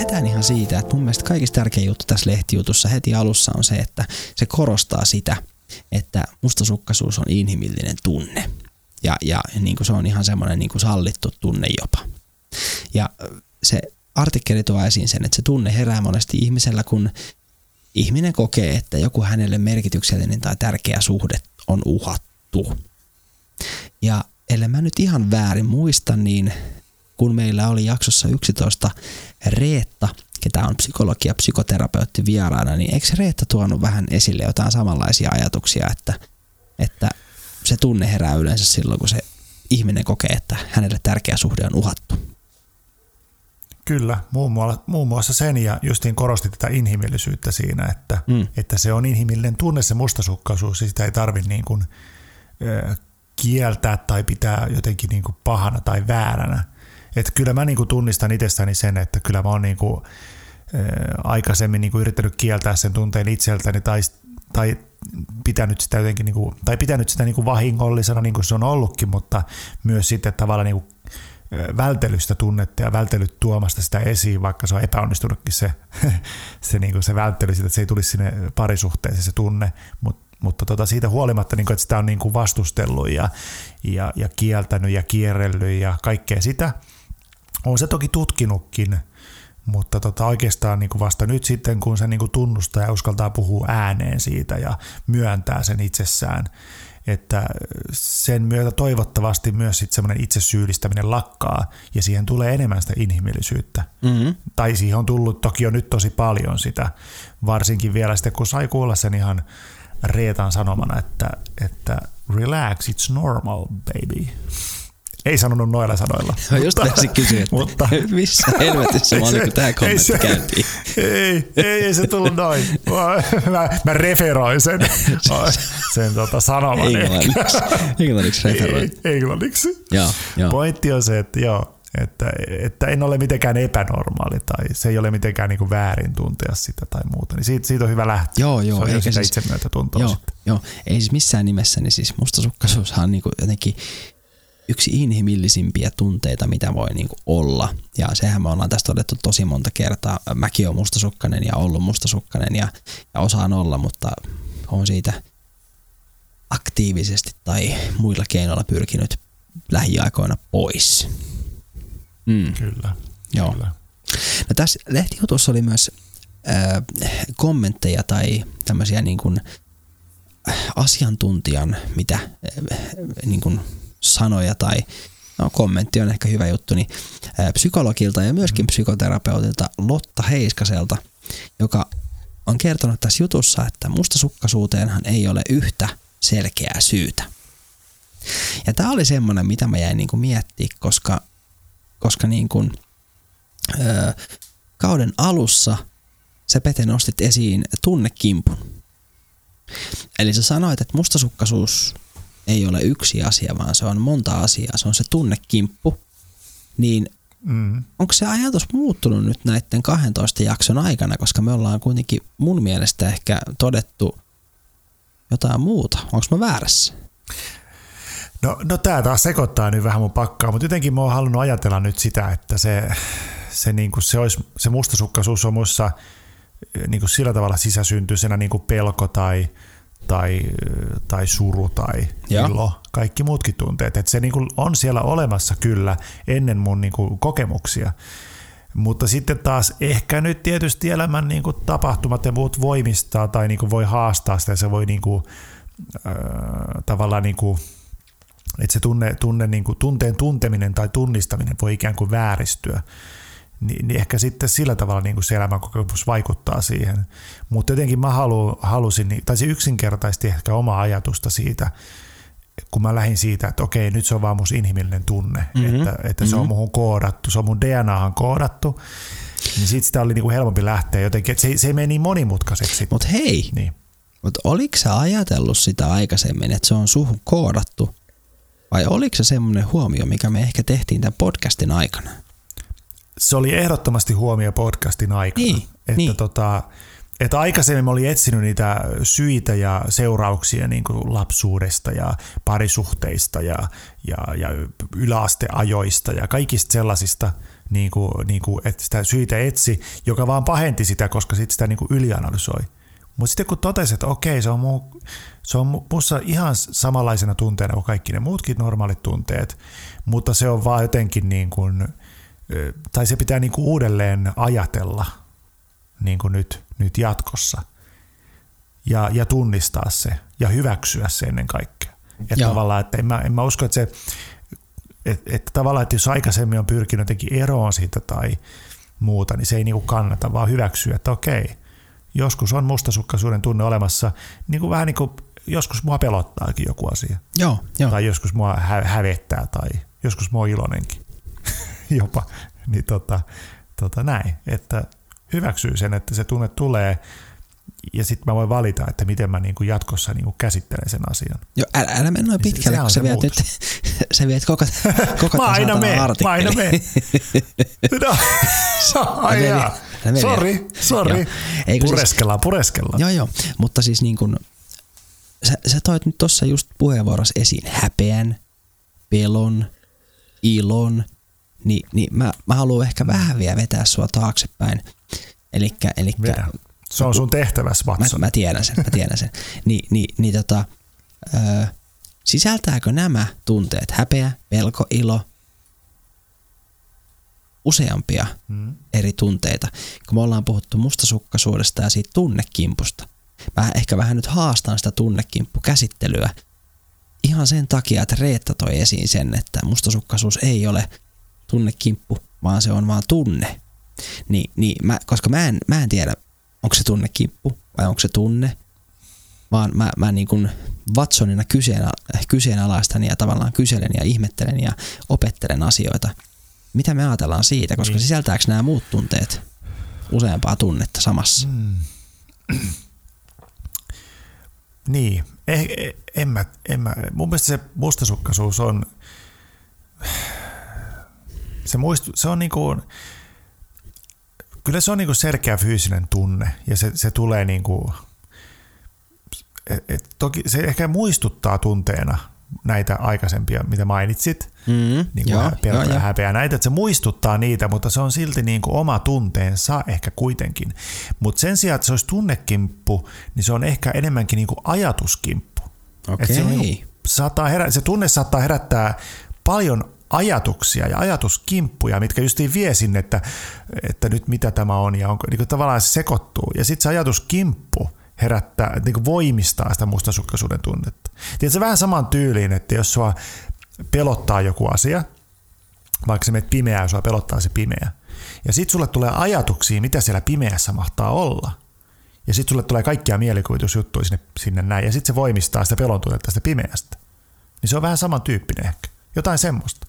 Lähdetään ihan siitä, että mun mielestä kaikista tärkein juttu tässä lehtijutussa heti alussa on se, että se korostaa sitä, että mustasukkaisuus on inhimillinen tunne. Ja, ja niin kuin se on ihan semmoinen niin kuin sallittu tunne jopa. Ja se artikkeli tuo esiin sen, että se tunne herää monesti ihmisellä, kun ihminen kokee, että joku hänelle merkityksellinen tai tärkeä suhde on uhattu. Ja ellei mä nyt ihan väärin muista, niin kun meillä oli jaksossa 11 Reetta, ketä on psykologi ja psykoterapeutti vieraana, niin eikö Reetta tuonut vähän esille jotain samanlaisia ajatuksia, että, että se tunne herää yleensä silloin, kun se ihminen kokee, että hänelle tärkeä suhde on uhattu. Kyllä, muun muassa, muun muassa sen ja justiin korosti tätä inhimillisyyttä siinä, että, mm. että se on inhimillinen tunne se mustasukkaisuus ja sitä ei tarvitse niin kuin, ö, kieltää tai pitää jotenkin niin kuin pahana tai vääränä. Että kyllä mä niin kuin tunnistan itsestäni sen, että kyllä mä oon niin kuin, ö, aikaisemmin niin kuin yrittänyt kieltää sen tunteen itseltäni tai, tai pitänyt sitä jotenkin, niin kuin, tai pitänyt sitä niin kuin vahingollisena niin kuin se on ollutkin, mutta myös sitten tavallaan niin kuin vältelystä tunnetta ja vältelyt tuomasta sitä esiin, vaikka se on epäonnistunutkin se, se, niin kuin se välttely, että se ei tulisi sinne parisuhteeseen se tunne, Mut, mutta tota siitä huolimatta, niin kuin, että sitä on niin kuin vastustellut ja, ja, ja kieltänyt ja kierrellyt ja kaikkea sitä, on se toki tutkinutkin, mutta tota oikeastaan niin kuin vasta nyt sitten, kun se niin kuin tunnustaa ja uskaltaa puhua ääneen siitä ja myöntää sen itsessään, että sen myötä toivottavasti myös sitten semmoinen itsesyyllistäminen lakkaa ja siihen tulee enemmän sitä inhimillisyyttä. Mm-hmm. Tai siihen on tullut toki jo nyt tosi paljon sitä, varsinkin vielä sitten kun sai kuulla sen ihan Reetan sanomana, että, että relax, it's normal, baby. Ei sanonut noilla sanoilla. Mä just mutta, kysyä, että mutta, missä helvetissä mä olin, kun tämä kommentti käytiin. Ei, ei, ei se tullut noin. Mä, mä referoin sen, sen tota sanoman. Englanniksi. Englanniksi referoin. Englanniksi. Joo, joo. Pointti on se, että joo, että, että en ole mitenkään epänormaali tai se ei ole mitenkään niin kuin väärin tuntea sitä tai muuta. Niin siitä, siitä on hyvä lähteä. Joo, joo. Se on eikä sitä siis, tuntua joo, sitten. Joo, ei siis missään nimessä, niin siis mustasukkaisuushan on niin kuin jotenkin yksi inhimillisimpiä tunteita, mitä voi niin kuin olla. Ja sehän me ollaan tästä todettu tosi monta kertaa. Mäkin olen mustasukkainen ja ollut mustasukkainen ja, ja osaan olla, mutta on siitä aktiivisesti tai muilla keinoilla pyrkinyt lähiaikoina pois. Mm. Kyllä. Joo. Kyllä. No tässä lehtijutussa oli myös äh, kommentteja tai tämmöisiä niin kuin asiantuntijan, mitä äh, niin kuin sanoja tai no, kommentti on ehkä hyvä juttu, niin psykologilta ja myöskin psykoterapeutilta Lotta Heiskaselta, joka on kertonut tässä jutussa, että mustasukkaisuuteenhan ei ole yhtä selkeää syytä. Ja tämä oli semmoinen, mitä mä jäin niinku miettiä, koska, koska niinku, ö, kauden alussa sä Pete nostit esiin tunnekimpun. Eli sä sanoit, että mustasukkaisuus ei ole yksi asia, vaan se on monta asiaa. Se on se tunnekimppu. Niin mm. onko se ajatus muuttunut nyt näiden 12 jakson aikana, koska me ollaan kuitenkin mun mielestä ehkä todettu jotain muuta. Onko mä väärässä? No, no tämä taas sekoittaa nyt vähän mun pakkaa, mutta jotenkin mä oon halunnut ajatella nyt sitä, että se, se, niinku, se, olisi, se mustasukkaisuus on muissa niinku sillä tavalla sisäsyntyisenä niinku pelko tai – tai, tai suru tai ja. ilo, kaikki muutkin tunteet. Et se niinku on siellä olemassa kyllä ennen mun niinku kokemuksia. Mutta sitten taas ehkä nyt tietysti elämän niinku tapahtumat ja muut voimistaa tai niinku voi haastaa sitä. Se voi niinku, äh, tavallaan, niinku, että se tunne, tunne, niinku, tunteen tunteminen tai tunnistaminen voi ikään kuin vääristyä niin, niin ehkä sitten sillä tavalla niin kuin se elämänkokemus vaikuttaa siihen. Mutta jotenkin mä halu, halusin, niin, tai se yksinkertaisesti ehkä oma ajatusta siitä, kun mä lähdin siitä, että okei, nyt se on vaan mun inhimillinen tunne, mm-hmm. että, että se mm-hmm. on muhun koodattu, se on mun DNAhan koodattu, niin siitä sitä oli niin kuin helpompi lähteä jotenkin, että se, se ei mene niin monimutkaiseksi. Mutta hei, niin. Mut oliko sä ajatellut sitä aikaisemmin, että se on suhun koodattu, vai oliko se semmoinen huomio, mikä me ehkä tehtiin tämän podcastin aikana? Se oli ehdottomasti huomio podcastin aikana. Niin, että, niin. Tota, että aikaisemmin mä olin etsinyt niitä syitä ja seurauksia niin kuin lapsuudesta ja parisuhteista ja, ja, ja yläasteajoista ja kaikista sellaisista, niin kuin, niin kuin, että sitä syitä etsi, joka vaan pahenti sitä, koska sitten sitä niin kuin ylianalysoi. Mutta sitten kun totesi, että okei, se on, muu, se on mussa ihan samanlaisena tunteena kuin kaikki ne muutkin normaalit tunteet, mutta se on vaan jotenkin niin kuin – tai se pitää niin kuin uudelleen ajatella niin kuin nyt, nyt jatkossa ja, ja tunnistaa se ja hyväksyä se ennen kaikkea. Että tavallaan, että en mä, en mä usko, että se että, että tavallaan, että jos aikaisemmin on pyrkinyt jotenkin eroon siitä tai muuta, niin se ei niinku kannata, vaan hyväksyä, että okei, joskus on mustasukkaisuuden tunne olemassa, niin kuin vähän niin kuin joskus mua pelottaakin joku asia. Joo, joo. Tai joskus mua hä- hävettää tai joskus mua on iloinenkin jopa. Niin tota, tota näin, että hyväksyy sen, että se tunne tulee ja sitten mä voin valita, että miten mä niinku jatkossa niinku käsittelen sen asian. Joo, älä, älä mene noin Niin se- pitkälle, on kun se sä viet, nyt, sä viet koko, koko Mä tämän aina meen, mä aina meen. No, ai meni, jaa. mä meni. Sori, sori. Siis- Pureskellaan, pureskellaan. Joo, joo, mutta siis niin kuin, sä, sä toit nyt tuossa just puheenvuorossa esiin häpeän, pelon, ilon, niin, niin mä, mä haluan ehkä vähän vielä vetää sua taaksepäin. Elikkä, elikkä Vedä. Se on sun tehtävässä, mä, Watson. mä tiedän sen, mä tiedän sen. Ni, ni, niin tota, ö, sisältääkö nämä tunteet, häpeä, pelko, ilo, useampia Mm. eri tunteita, kun me ollaan puhuttu mustasukkaisuudesta ja siitä tunnekimpusta. Mä ehkä vähän nyt haastan sitä tunnekimppukäsittelyä ihan sen takia, että Reetta toi esiin sen, että mustasukkaisuus ei ole tunnekimppu, vaan se on vaan tunne. Ni, niin mä, koska mä en, mä en tiedä, onko se tunnekimppu vai onko se tunne, vaan mä, mä niin kuin Watsonina kyseenala, kyseenalaistan ja tavallaan kyselen ja ihmettelen ja opettelen asioita. Mitä me ajatellaan siitä, koska Niin. sisältääkö nämä muut tunteet useampaa tunnetta samassa? Mm. Niin, eh, eh, en mä, en mä, mun mielestä se mustasukkaisuus on, se, muistu, se on niinku, kyllä se on niinku selkeä fyysinen tunne ja se, se tulee niinku, et, et, toki se ehkä muistuttaa tunteena näitä aikaisempia, mitä mainitsit, Mm, niin kuin joo, pelko joo, ja häpeä näitä, että se muistuttaa niitä, mutta se on silti niin kuin oma tunteensa ehkä kuitenkin. Mutta sen sijaan, että se olisi tunnekimppu, niin se on ehkä enemmänkin niin kuin ajatuskimppu. Okei. Et se, on niin kuin, saattaa herä, se tunne saattaa herättää paljon ajatuksia ja ajatuskimppuja, mitkä just vie sinne, että, että nyt mitä tämä on ja onko, niin tavallaan se sekoittuu. Ja sitten se ajatuskimppu herättää, niin kuin voimistaa sitä mustasukkaisuuden tunnetta. Tiedätkö, vähän saman tyyliin, että jos sua pelottaa joku asia, vaikka se menet pimeää sua pelottaa se pimeä, ja sitten sulle tulee ajatuksia, mitä siellä pimeässä mahtaa olla. Ja sitten sulle tulee kaikkia mielikuvitusjuttuja sinne, sinne näin, ja sitten se voimistaa sitä pelon tunnetta sitä pimeästä. Niin se on vähän samantyyppinen ehkä. Jotain semmoista.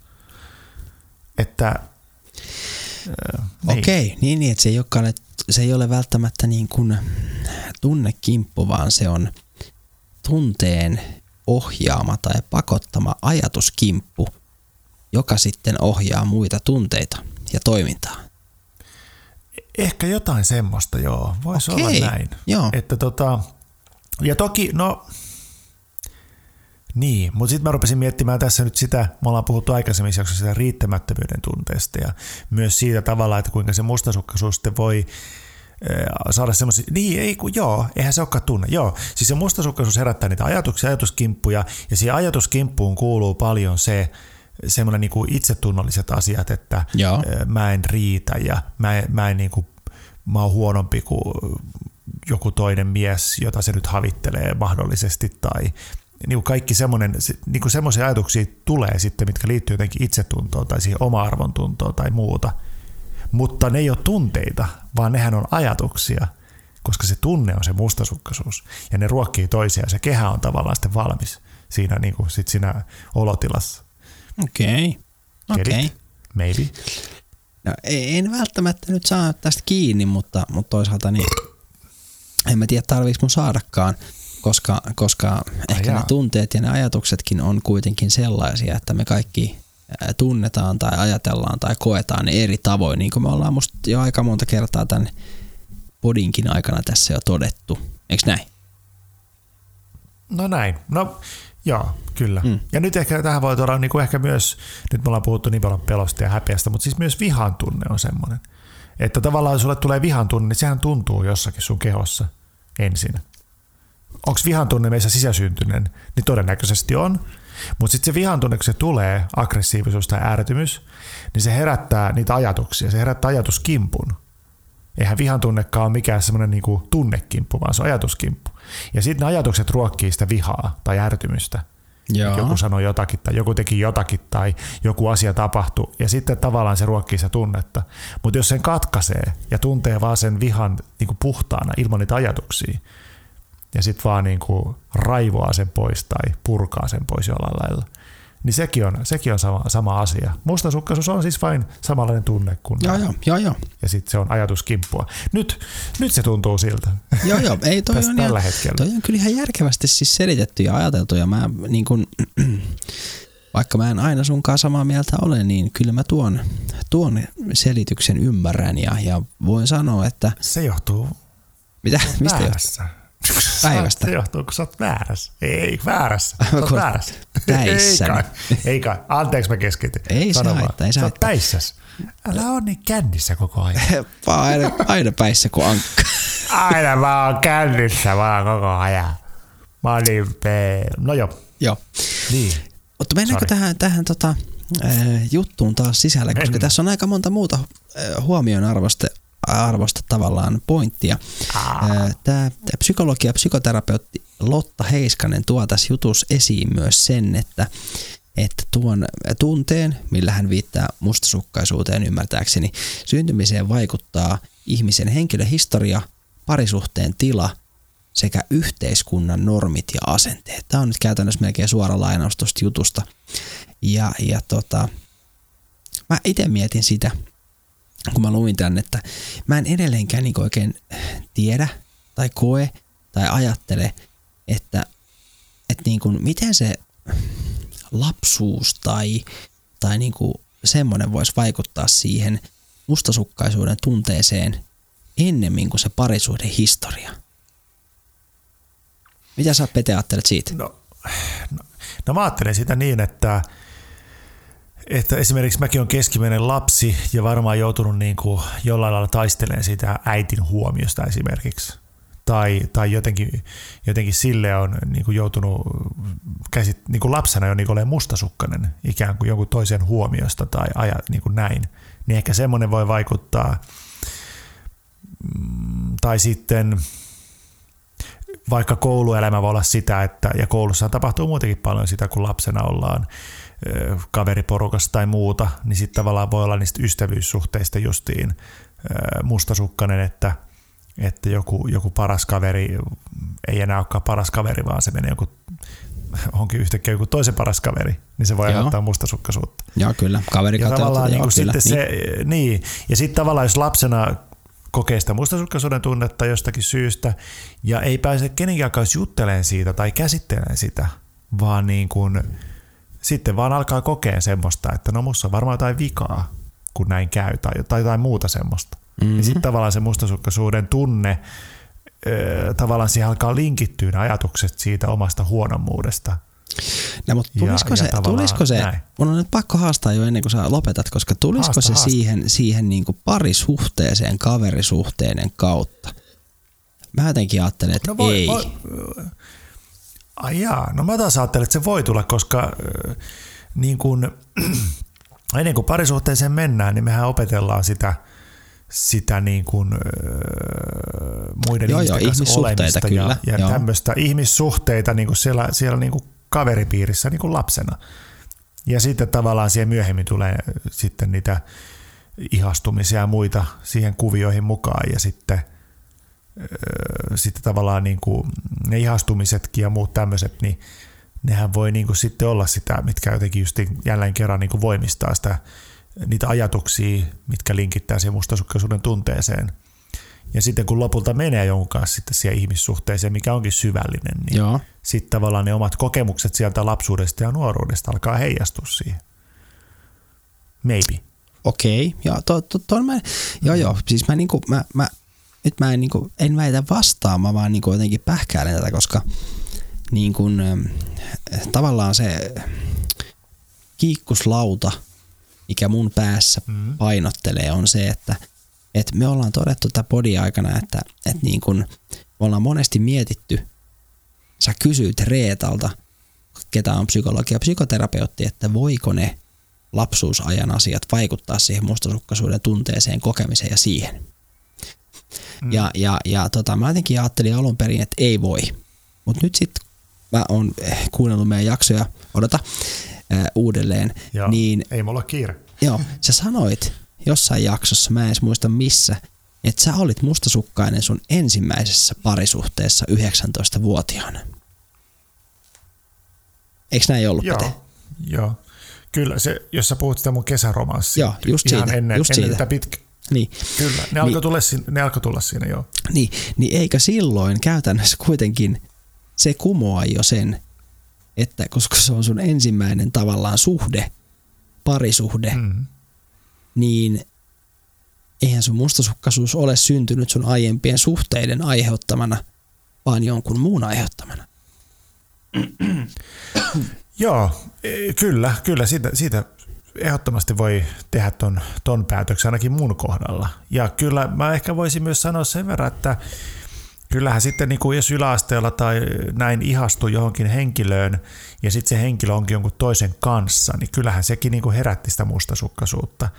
Että... Äh, niin. Okei, niin, niin että se ei, olekaan, se ei ole välttämättä niin kuin tunnekimppu, vaan se on tunteen ohjaama tai pakottama ajatuskimppu, joka sitten ohjaa muita tunteita ja toimintaa. Ehkä jotain semmoista, joo. Voisi olla Okei, näin. joo. Että tota, ja toki, no, niin, mutta sitten mä rupesin miettimään tässä nyt sitä, me ollaan puhuttu aikaisemmin jaksossa sitä riittämättömyyden tunteesta ja myös siitä tavalla, että kuinka se mustasukkaisuus sitten voi saada semmoisia, niin ei kun joo, eihän se olekaan tunne, joo. Siis se mustasukkaisuus herättää niitä ajatuksia, ajatuskimppuja ja siihen ajatuskimppuun kuuluu paljon se, semmoinen niin itsetunnolliset asiat, että Joo. mä en riitä ja mä en, mä en niin kuin, mä oon huonompi kuin joku toinen mies, jota se nyt havittelee mahdollisesti tai niin kaikki semmoinen, niin kuin semmoisia ajatuksia tulee sitten, mitkä liittyy jotenkin itsetuntoon tai siihen oma-arvon tuntoon tai muuta. Mutta ne ei ole tunteita, vaan nehän on ajatuksia, koska se tunne on se mustasukkaisuus ja ne ruokkii toisiaan. Se kehä on tavallaan sitten valmis siinä, niin kuin sit siinä olotilassa. Okei, Get okei. it? Maybe. No, en välttämättä nyt saa tästä kiinni, mutta, mutta toisaalta niin en mä tiedä tarviiko mun saadakaan, koska, koska ehkä ne jaa. tunteet ja ne ajatuksetkin on kuitenkin sellaisia, että me kaikki tunnetaan tai ajatellaan tai koetaan ne eri tavoin, niin kuin me ollaan musta jo aika monta kertaa tämän podinkin aikana tässä jo todettu. Eikö näin? No näin. No joo, kyllä. Mm. Mm. Ja nyt ehkä tähän voi tuoda niin kuin ehkä myös, nyt me ollaan puhuttu niin paljon pelosta ja häpeästä, mutta siis myös vihan tunne on semmoinen. Että tavallaan jos sulle tulee vihan tunne, niin sehän tuntuu jossakin sun kehossa ensin. Onko vihan tunne meissä sisäsyntyinen? Niin todennäköisesti on. Mutta sitten se vihan tunne, kun se tulee, aggressiivisuus tai ärtymys, niin se herättää niitä ajatuksia. Se herättää ajatuskimpun. Eihän vihan tunnekaan ole mikään semmoinen niinku tunnekimppu, vaan se on ajatuskimppu. Ja sitten ne ajatukset ruokkii sitä vihaa tai ärtymystä. Joo. Joku sanoi jotakin tai joku teki jotakin tai joku asia tapahtui ja sitten tavallaan se ruokkii sitä tunnetta. Mutta jos sen katkaisee ja tuntee vaan sen vihan niin kuin puhtaana ilman niitä ajatuksia ja sitten vaan niin kuin raivoaa sen pois tai purkaa sen pois jollain lailla – niin sekin on, sekin on sama, sama asia. Mustasukkaisuus on siis vain samanlainen tunne kuin joo, joo, joo, joo. Ja sitten se on ajatuskimppua. Nyt, nyt se tuntuu siltä. Joo, joo. Ei, toi on, tällä ihan, hetkellä. toi on kyllä ihan järkevästi siis selitetty ja ajateltu. Ja mä niin kun, vaikka mä en aina sunkaan samaa mieltä ole, niin kyllä mä tuon, tuon selityksen ymmärrän ja, ja voin sanoa, että... Se johtuu mitä, mistä johtuu? Päivästä. Se johtuu, kun sä oot väärässä. Ei, väärässä. Sä oot väärässä. Päissä. Ei kai. Ei kai. Anteeksi mä keskityn. Ei Sano se haittaa, ei Sä oot päissäs. Älä oo niin kännissä koko ajan. Vaan aina, aina päissä kuin ankka. Aina mä oon kännissä vaan koko ajan. Mä oon niin pe... No joo. Joo. Niin. Mutta mennäänkö Sorry. tähän, tähän tota, äh, juttuun taas sisälle, koska Mennään. tässä on aika monta muuta huomioon arvosta, tavallaan pointtia. Tämä psykologi ja psykoterapeutti Lotta Heiskanen tuo tässä jutussa esiin myös sen, että että tuon tunteen, millä hän viittaa mustasukkaisuuteen ymmärtääkseni, syntymiseen vaikuttaa ihmisen henkilöhistoria, parisuhteen tila sekä yhteiskunnan normit ja asenteet. Tämä on nyt käytännössä melkein suora lainaus tuosta jutusta. Ja, ja tota, mä itse mietin sitä, kun mä luin tän, että mä en edelleenkään niin oikein tiedä tai koe tai ajattele, että, että niin kuin, miten se lapsuus tai, tai niin kuin semmoinen voisi vaikuttaa siihen mustasukkaisuuden tunteeseen ennemmin kuin se parisuuden historia. Mitä sä Pete ajattelet siitä? No, no, no mä ajattelen sitä niin, että, että esimerkiksi mäkin olen keskimäinen lapsi ja varmaan joutunut niin kuin jollain lailla taistelemaan sitä äitin huomiosta esimerkiksi. Tai, tai jotenkin, jotenkin sille on niin kuin joutunut käsit, niin kuin lapsena jo niin olemaan mustasukkainen ikään kuin jonkun toisen huomiosta tai aja, niin kuin näin. Niin ehkä semmoinen voi vaikuttaa. Mm, Tai sitten vaikka kouluelämä voi olla sitä, että, ja koulussa tapahtuu muutenkin paljon sitä, kun lapsena ollaan ö, kaveriporukassa tai muuta, niin sitten tavallaan voi olla niistä ystävyyssuhteista justiin mustasukkainen, että, että joku, joku paras kaveri ei enää olekaan paras kaveri, vaan se menee joku, onkin yhtäkkiä joku toisen paras kaveri, niin se voi Joo. aiheuttaa mustasukkaisuutta. Joo, kyllä. Kaveri Ja tavallaan niin kuin sitten Niin. se, niin. Ja sitten tavallaan jos lapsena kokee sitä mustasukkaisuuden tunnetta jostakin syystä ja ei pääse kenenkään kanssa juttelemaan siitä tai käsittelemään sitä, vaan niin kuin, sitten vaan alkaa kokea semmoista, että no musta on varmaan jotain vikaa, kun näin käy tai, tai jotain muuta semmoista. Mm-hmm. Ja sitten tavallaan se mustasukkaisuuden tunne, ö, tavallaan siihen alkaa linkittyä ne ajatukset siitä omasta huonommuudesta. No, mutta Ja- tulisiko, ja se, tavallaan tulisiko se, näin. mun on nyt pakko haastaa jo ennen kuin sä lopetat, koska tulisiko Haasta, se haasta. siihen, siihen niin kuin parisuhteeseen, kaverisuhteiden kautta? Mä jotenkin ajattelen, että No ei. Ai jaa, no mä taas ajattelen, että se voi tulla, koska äh, niin kun, ennen kuin parisuhteeseen mennään, niin mehän opetellaan sitä, sitä niin kuin, äh, muiden Joo, joo, ihmisten kanssa ihmissuhteita olemista kyllä, ja, ja joo. tämmöistä ihmissuhteita niin kuin siellä, siellä niin kuin kaveripiirissä niin kuin lapsena. Ja sitten tavallaan siihen myöhemmin tulee sitten niitä ihastumisia ja muita siihen kuvioihin mukaan ja sitten sitten tavallaan niin kuin ne ihastumisetkin ja muut tämmöiset, niin nehän voi niin kuin sitten olla sitä, mitkä jotenkin just jälleen kerran niin kuin voimistaa sitä, niitä ajatuksia, mitkä linkittää siihen mustasukkaisuuden tunteeseen. Ja sitten kun lopulta menee jonkun kanssa sitten siihen ihmissuhteeseen, mikä onkin syvällinen, niin Joo. sitten tavallaan ne omat kokemukset sieltä lapsuudesta ja nuoruudesta alkaa heijastua siihen. Maybe. Okei, joo, to, to, to, mä, joo, joo, siis mä, niinku, mä, mä, nyt mä en, niinku, en väitä vastaan, mä vaan niinku jotenkin pähkäilen tätä, koska niin kun, ähm, tavallaan se kiikkuslauta, mikä mun päässä Mm. painottelee, on se, että et me ollaan todettu tätä podia aikana, että et niin kun, me ollaan monesti mietitty, sä kysyit Reetalta, ketä on psykologi ja psykoterapeutti, että voiko ne lapsuusajan asiat vaikuttaa siihen mustasukkaisuuden tunteeseen, kokemiseen ja siihen. Mm. Ja, ja, ja tota, mä jotenkin ajattelin alun perin, että ei voi. Mutta nyt sitten mä oon kuunnellut meidän jaksoja, odota, ää, uudelleen, Joo, niin ei mulla ole kiire. joo, sä sanoit jossain jaksossa, mä en edes muista missä, että sä olit mustasukkainen sun ensimmäisessä parisuhteessa 19-vuotiaana. Eikö näin ollut, Pete? Joo, joo. Kyllä, se, jos sä puhut sitä mun kesäromanssia. Joo, just ihan siitä, ennen, just ennen siitä. tätä pitkä. Niin, Kyllä, ne alkoi, tulla, siinä- ne alkoi tulla siinä, joo. niin, niin eikö silloin käytännössä kuitenkin se kumoa jo sen, että koska se on sun ensimmäinen tavallaan suhde, parisuhde, Mm. niin eihän sun mustasukkaisuus ole syntynyt sun aiempien suhteiden aiheuttamana, vaan jonkun muun aiheuttamana. Joo, e, kyllä, kyllä, siitä, siitä ehdottomasti voi tehdä ton, ton päätöksen ainakin mun kohdalla. Ja kyllä mä ehkä voisin myös sanoa sen verran, että kyllähän sitten niin kuin jos yläasteella tai näin ihastuu johonkin henkilöön ja sitten se henkilö onkin jonkun toisen kanssa, niin kyllähän sekin niin kuin herätti sitä mustasukkaisuutta.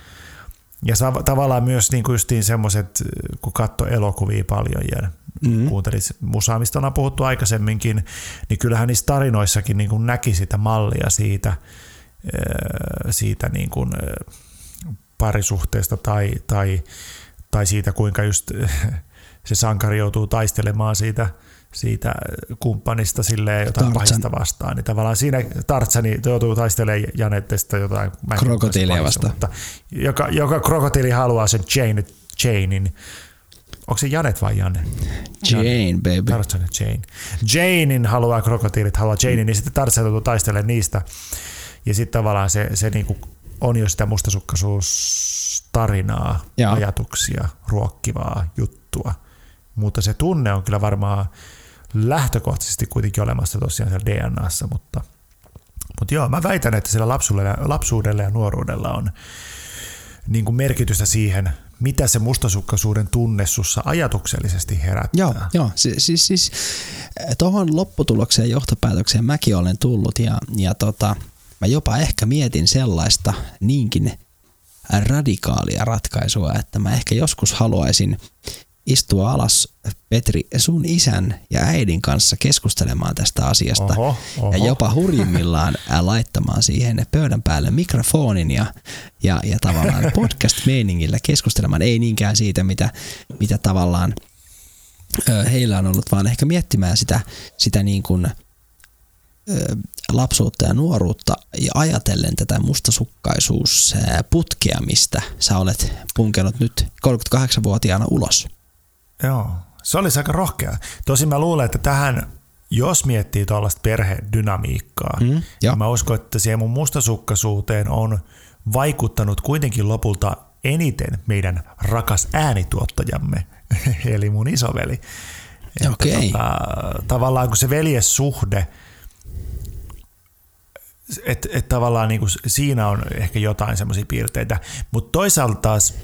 Ja sa- tavallaan myös niin kuin justiin semmoiset, kun katsoi elokuvia paljon ja mm-hmm. kuuntelis musaa, mistä on puhuttu aikaisemminkin, niin kyllähän niissä tarinoissakin niin kuin näki sitä mallia siitä, siitä niin kuin öö, parisuhteesta tai, tai, tai siitä, kuinka just se sankari joutuu taistelemaan siitä, siitä kumppanista silleen jotain Tarzan. pahista vastaan. Niin tavallaan siinä Tartsani joutuu taistelemaan Janettesta jotain Krokotiilia vastaan. Mutta joka, joka krokotiili haluaa sen Jane, Janein. Onko se Janet vai Janne? Jane, baby. Tarzan ja Jane. Janein haluaa krokotiilit, haluaa Janein, niin sitten Tarzan joutuu taistelemaan niistä. Ja sitten tavallaan se, se niinku on jo sitä mustasukkaisuustarinaa, Joo. ajatuksia, ruokkivaa juttua. Mutta se tunne on kyllä varmaan lähtökohtaisesti kuitenkin olemassa tosiaan siellä DNAssa, mutta, mutta joo, mä väitän, että sillä lapsuudella, lapsuudella ja nuoruudella on niin kuin merkitystä siihen, mitä se mustasukkaisuuden tunne sussa ajatuksellisesti herättää. Joo, joo. Siis, siis, siis tuohon lopputulokseen ja johtopäätökseen mäkin olen tullut ja, ja tota, mä jopa ehkä mietin sellaista niinkin radikaalia ratkaisua, että mä ehkä joskus haluaisin istua alas Petri sun isän ja äidin kanssa keskustelemaan tästä asiasta Oho, oho. ja jopa hurjimmillaan laittamaan siihen pöydän päälle mikrofonin ja, ja, ja tavallaan podcast-meiningillä keskustelemaan, ei niinkään siitä, mitä, mitä tavallaan heillä on ollut, vaan ehkä miettimään sitä, sitä niin kuin, lapsuutta ja nuoruutta ja ajatellen tätä mustasukkaisuusputkea, mistä sä olet punkenut nyt 38-vuotiaana ulos. Joo, se olisi aika rohkea. Tosin mä luulen, että tähän, jos miettii tuollaista perhedynamiikkaa, Mm, joo. niin mä uskon, että siihen mun mustasukkaisuuteen on vaikuttanut kuitenkin lopulta eniten meidän rakas äänituottajamme, eli mun isoveli. Että Okei. Tota, tavallaan kun se veljessuhde, että et tavallaan niin kuin siinä on ehkä jotain semmoisia piirteitä, mutta toisaalta taas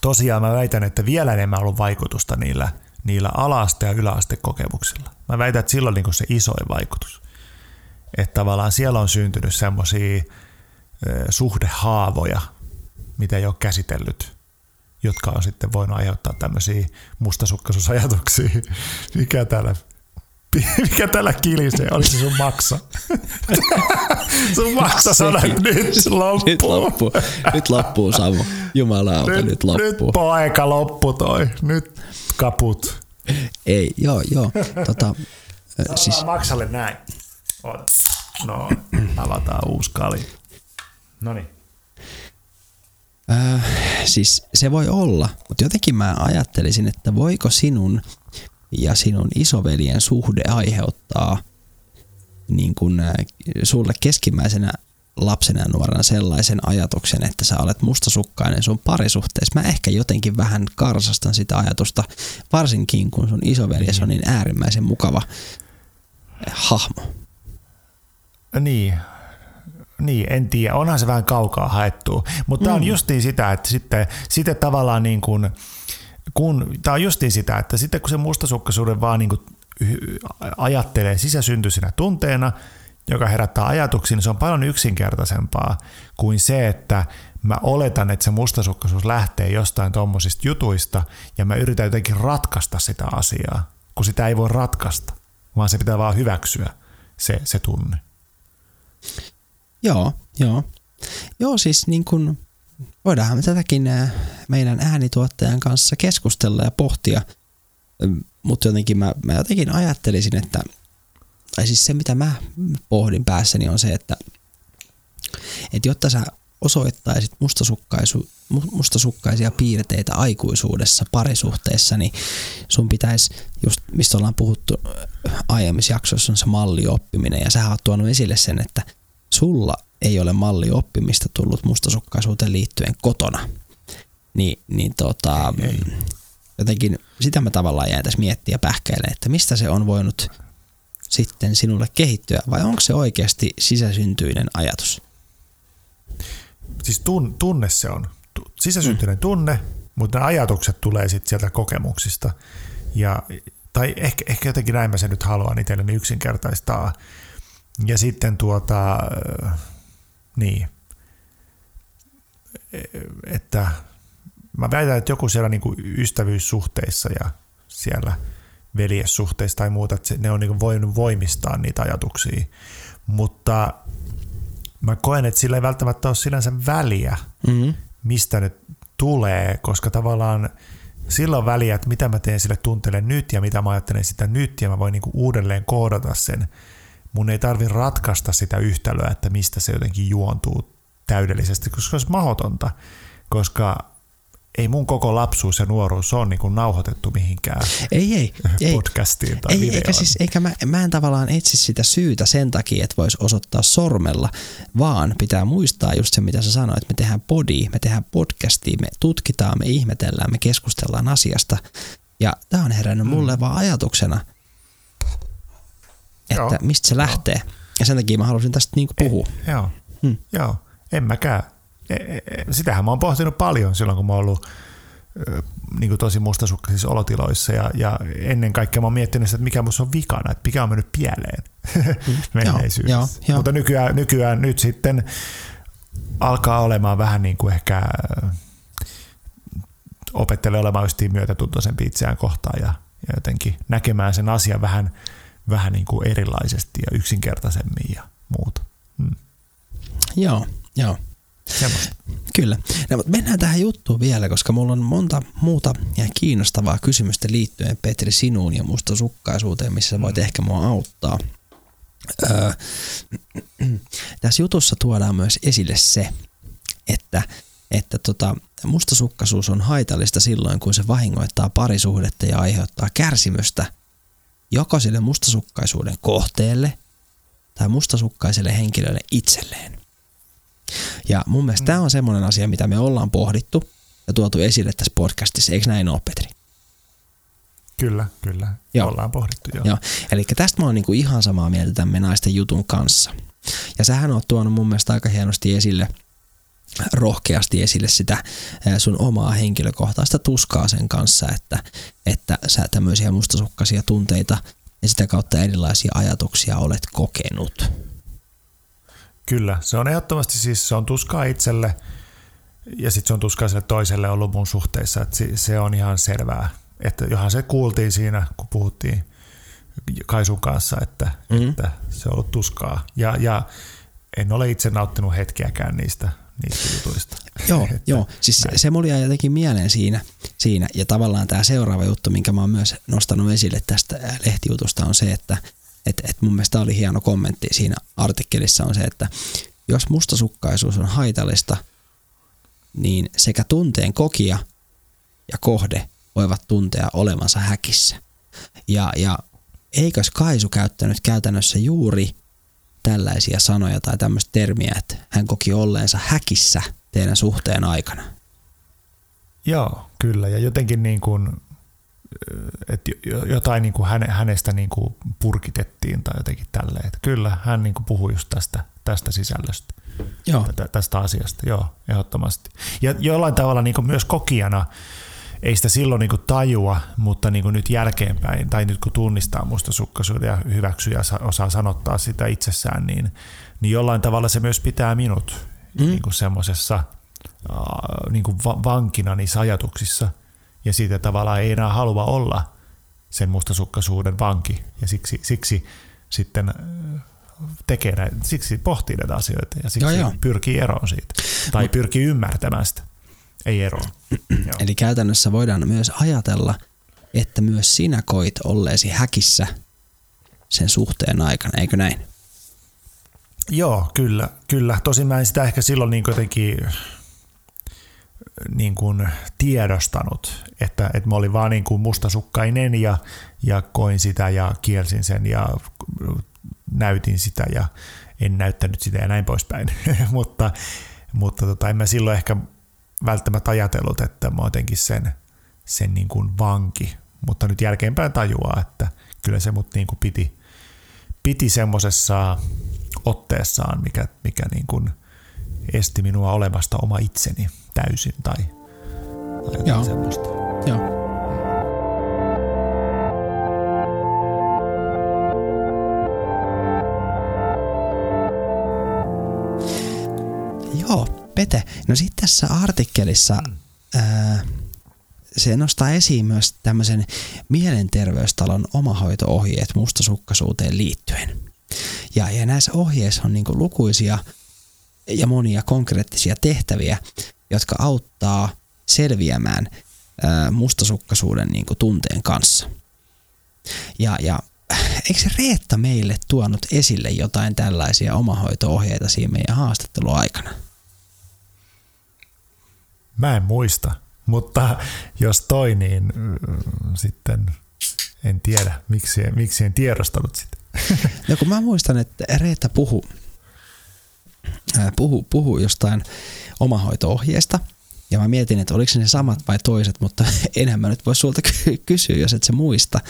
tosiaan mä väitän, että vielä enemmän on ollut vaikutusta niillä, niillä ala-aste- ja yläastekokemuksilla. Mä väitän, että sillä on niin se isoin vaikutus. Että tavallaan siellä on syntynyt semmoisia suhdehaavoja, mitä ei ole käsitellyt, jotka on sitten voinut aiheuttaa tämmöisiä mustasukkaisuusajatuksia. Mikä täällä, mikä täällä kilisee? Oli se sun maksa? sun maksa sanoi, että nyt loppuu. Nyt loppuu, nyt loppuu Samu. Jumalauta, nyt, nyt loppuu. Nyt poika loppu toi. Nyt kaput. Ei, joo, joo. Tota, ö, siis. Maksalle näin. Oota. No, avataan uusi kali. No niin. Äh, siis se voi olla, mutta jotenkin mä ajattelisin, että voiko sinun ja sinun isoveljen suhde aiheuttaa niin kun, äh, sulle keskimmäisenä lapsena ja nuorena sellaisen ajatuksen, että sä olet mustasukkainen sun parisuhteessa. Mä ehkä jotenkin vähän karsastan sitä ajatusta, varsinkin kun sun isoveljes on niin äärimmäisen mukava äh, hahmo. Niin. Niin, en tiedä. Onhan se vähän kaukaa haettu. Mutta tämä on justiin sitä, että sitten, sitten tavallaan niin kuin, kun, tämä on justiin sitä, että sitten kun se mustasukkaisuuden vaan niin kuin ajattelee sisäsyntyisenä tunteena, joka herättää ajatuksia, niin se on paljon yksinkertaisempaa kuin se, että mä oletan, että se mustasukkaisuus lähtee jostain tuommoisista jutuista ja mä yritän jotenkin ratkaista sitä asiaa, kun sitä ei voi ratkaista, vaan se pitää vaan hyväksyä. se, se tunne. Joo, joo. Joo, siis niin kuin voidaan me tätäkin meidän äänituottajan kanssa keskustella ja pohtia, mutta jotenkin mä, mä jotenkin ajattelisin, että tai siis se mitä mä pohdin päässäni on se, että, että jotta sä osoittaisit mustasukkaisu, mustasukkaisia piirteitä aikuisuudessa, parisuhteessa, niin sun pitäisi, just mistä ollaan puhuttu aiemmissa jaksoissa, on se mallioppiminen, ja sä oot tuonut esille sen, että sulla ei ole mallioppimista tullut mustasukkaisuuteen liittyen kotona. Ni, niin tota, ei, ei. jotenkin sitä mä tavallaan jäin tässä miettiä pähkäilemään, että mistä se on voinut sitten sinulle kehittyä, vai onko se oikeasti sisäsyntyinen ajatus? siis tun, tunne se on. Sisäsyntyinen mm. tunne, mutta ne ajatukset tulee sitten sieltä kokemuksista. Ja, tai ehkä, ehkä jotenkin näin mä sen nyt haluan itselleni yksinkertaistaa. Ja sitten tuota, niin, että mä väitän, että joku siellä niin kuin ystävyyssuhteissa ja siellä veljessuhteissa tai muuta, että ne on niin voinut voimistaa niitä ajatuksia. Mutta mä koen, että sillä ei välttämättä ole sinänsä väliä, mm-hmm. mistä nyt tulee, koska tavallaan sillä on väliä, että mitä mä teen sille tunteelle nyt ja mitä mä ajattelen sitä nyt ja mä voin niinku uudelleen koodata sen. Mun ei tarvi ratkaista sitä yhtälöä, että mistä se jotenkin juontuu täydellisesti, koska se olisi mahdotonta, koska ei mun koko lapsuus ja nuoruus ole niin kuin nauhoitettu mihinkään ei, ei, podcastiin tai ei, videoon. Eikä, siis, eikä mä, mä en tavallaan etsi sitä syytä sen takia, että voisi osoittaa sormella, vaan pitää muistaa just se, mitä sä sanoit, että me tehdään podi, me tehdään podcastia, me tutkitaan, me ihmetellään, me keskustellaan asiasta. Ja tämä on herännyt mm. mulle vaan ajatuksena, että joo, mistä se lähtee. Joo. Ja sen takia mä halusin tästä niinku puhua. E, joo, hmm. joo, en mäkään E, e, e, sitähän mä oon pohtinut paljon silloin, kun mä oon ollut niin kuin tosi mustasukkaisissa olotiloissa ja, ja ennen kaikkea mä oon miettinyt sitä, että mikä musta on vikana, että mikä on mennyt pieleen mm. menneisyydessä. Joo, joo, Mutta nykyään, nykyään nyt sitten alkaa olemaan vähän niin kuin ehkä opettelee olemaan myötätuntoisempi itseään kohtaan ja, ja jotenkin näkemään sen asian vähän, vähän niin kuin erilaisesti ja yksinkertaisemmin ja muuta. Hmm. Joo, joo. Semmosta. Kyllä. No, mutta mennään tähän juttuun vielä, koska mulla on monta muuta ja kiinnostavaa kysymystä liittyen Petri sinuun ja musta sukkaisuuteen, missä voit mm. ehkä mua auttaa. Öö, tässä jutussa tuodaan myös esille se, että, että tota, mustasukkaisuus on haitallista silloin, kun se vahingoittaa parisuhdetta ja aiheuttaa kärsimystä joko sille mustasukkaisuuden kohteelle tai mustasukkaiselle henkilölle itselleen. Ja mun mielestä mm. tämä on semmoinen asia, mitä me ollaan pohdittu ja tuotu esille tässä podcastissa. Eikö näin ole, Petri? Kyllä, kyllä. Joo. Ollaan pohdittu, joo. joo. Eli tästä mä oon niinku ihan samaa mieltä tämän naisten jutun kanssa. Ja sähän oot tuonut mun mielestä aika hienosti esille, rohkeasti esille sitä sun omaa henkilökohtaista tuskaa sen kanssa, että, että sä tämmöisiä mustasukkaisia tunteita ja sitä kautta erilaisia ajatuksia olet kokenut. Kyllä, se on ehdottomasti siis se on tuskaa itselle ja sitten se on tuskaa sille toiselle ollut mun suhteessa, että se on ihan selvää. Että johan se kuultiin siinä, kun puhuttiin Kaisun kanssa, että, mm-hmm. että se on ollut tuskaa. Ja, ja en ole itse nauttinut hetkeäkään niistä, niistä jutuista. Joo, joo. siis näin. se mulla jäi jotenkin mieleen siinä, siinä. Ja tavallaan tämä seuraava juttu, minkä mä oon myös nostanut esille tästä lehtijutusta, on se, että et, et mun mielestä oli hieno kommentti siinä artikkelissa on se, että jos mustasukkaisuus on haitallista, niin sekä tunteen kokija ja kohde voivat tuntea olevansa häkissä. Ja, ja eikös Kaisu käyttänyt käytännössä juuri tällaisia sanoja tai tämmöistä termiä, että hän koki olleensa häkissä teidän suhteen aikana? Joo, kyllä. Ja jotenkin niin kuin että jotain niin kuin hänestä niin kuin purkitettiin tai jotenkin tälleen. Että kyllä, hän niin kuin puhui just tästä, tästä sisällöstä, Joo. tästä asiasta, joo, ehdottomasti. Ja jollain tavalla niin kuin myös kokijana ei sitä silloin niin tajua, mutta niin nyt jälkeenpäin, tai nyt kun tunnistaa mustasukkaisuuden ja hyväksyy ja osaa sanottaa sitä itsessään, niin, niin jollain tavalla se myös pitää minut mm. niin semmoisessa niin vankina niissä ajatuksissa – ja siitä tavallaan ei enää halua olla sen mustasukkaisuuden vanki. Ja siksi, siksi sitten tekee näitä, siksi pohtii näitä asioita ja siksi Joo, joo. pyrkii eroon siitä. Tai pyrkii ymmärtämään sitä, ei. Joo. Eli käytännössä voidaan myös ajatella, että myös sinä koit olleesi häkissä sen suhteen aikana, eikö näin? Joo, kyllä, kyllä. Tosin mä en sitä ehkä silloin niin jotenkin niin kuin tiedostanut, että, että mä olin vaan niin kuin mustasukkainen ja, ja koin sitä ja kielsin sen ja näytin sitä ja en näyttänyt sitä ja näin poispäin. mutta mutta tota, en mä silloin ehkä välttämättä ajatellut, että mä oon jotenkin sen, sen niin kuin vanki. Mutta nyt jälkeenpäin tajuaa, että kyllä se mut niin kuin piti, piti semmoisessa otteessaan, mikä, mikä niin kuin esti minua olemasta oma itseni täysin tai, tai jotain Joo. semmoista. Joo. Joo, Pete. No sitten tässä artikkelissa ää, se nostaa esiin myös tämmöisen mielenterveystalon omahoito-ohjeet mustasukkaisuuteen liittyen. Ja, ja näissä ohjeissa on niinku lukuisia ja monia konkreettisia tehtäviä, jotka auttaa selviämään ää, mustasukkaisuuden niinku tunteen kanssa. Ja, ja eikö se Reetta meille tuonut esille jotain tällaisia omahoito-ohjeita siinä meidän haastattelun aikana? Mä en muista, mutta jos toi, niin mm, sitten en tiedä, miksi, miksi en tiedostanut sitä. No kun mä muistan, että Reetta puhu, puhu, puhu jostain omahoito-ohjeesta, ja mä mietin, että oliko ne samat vai toiset, mutta enää mä nyt voi sulta ky- kysyä, jos et sä muista.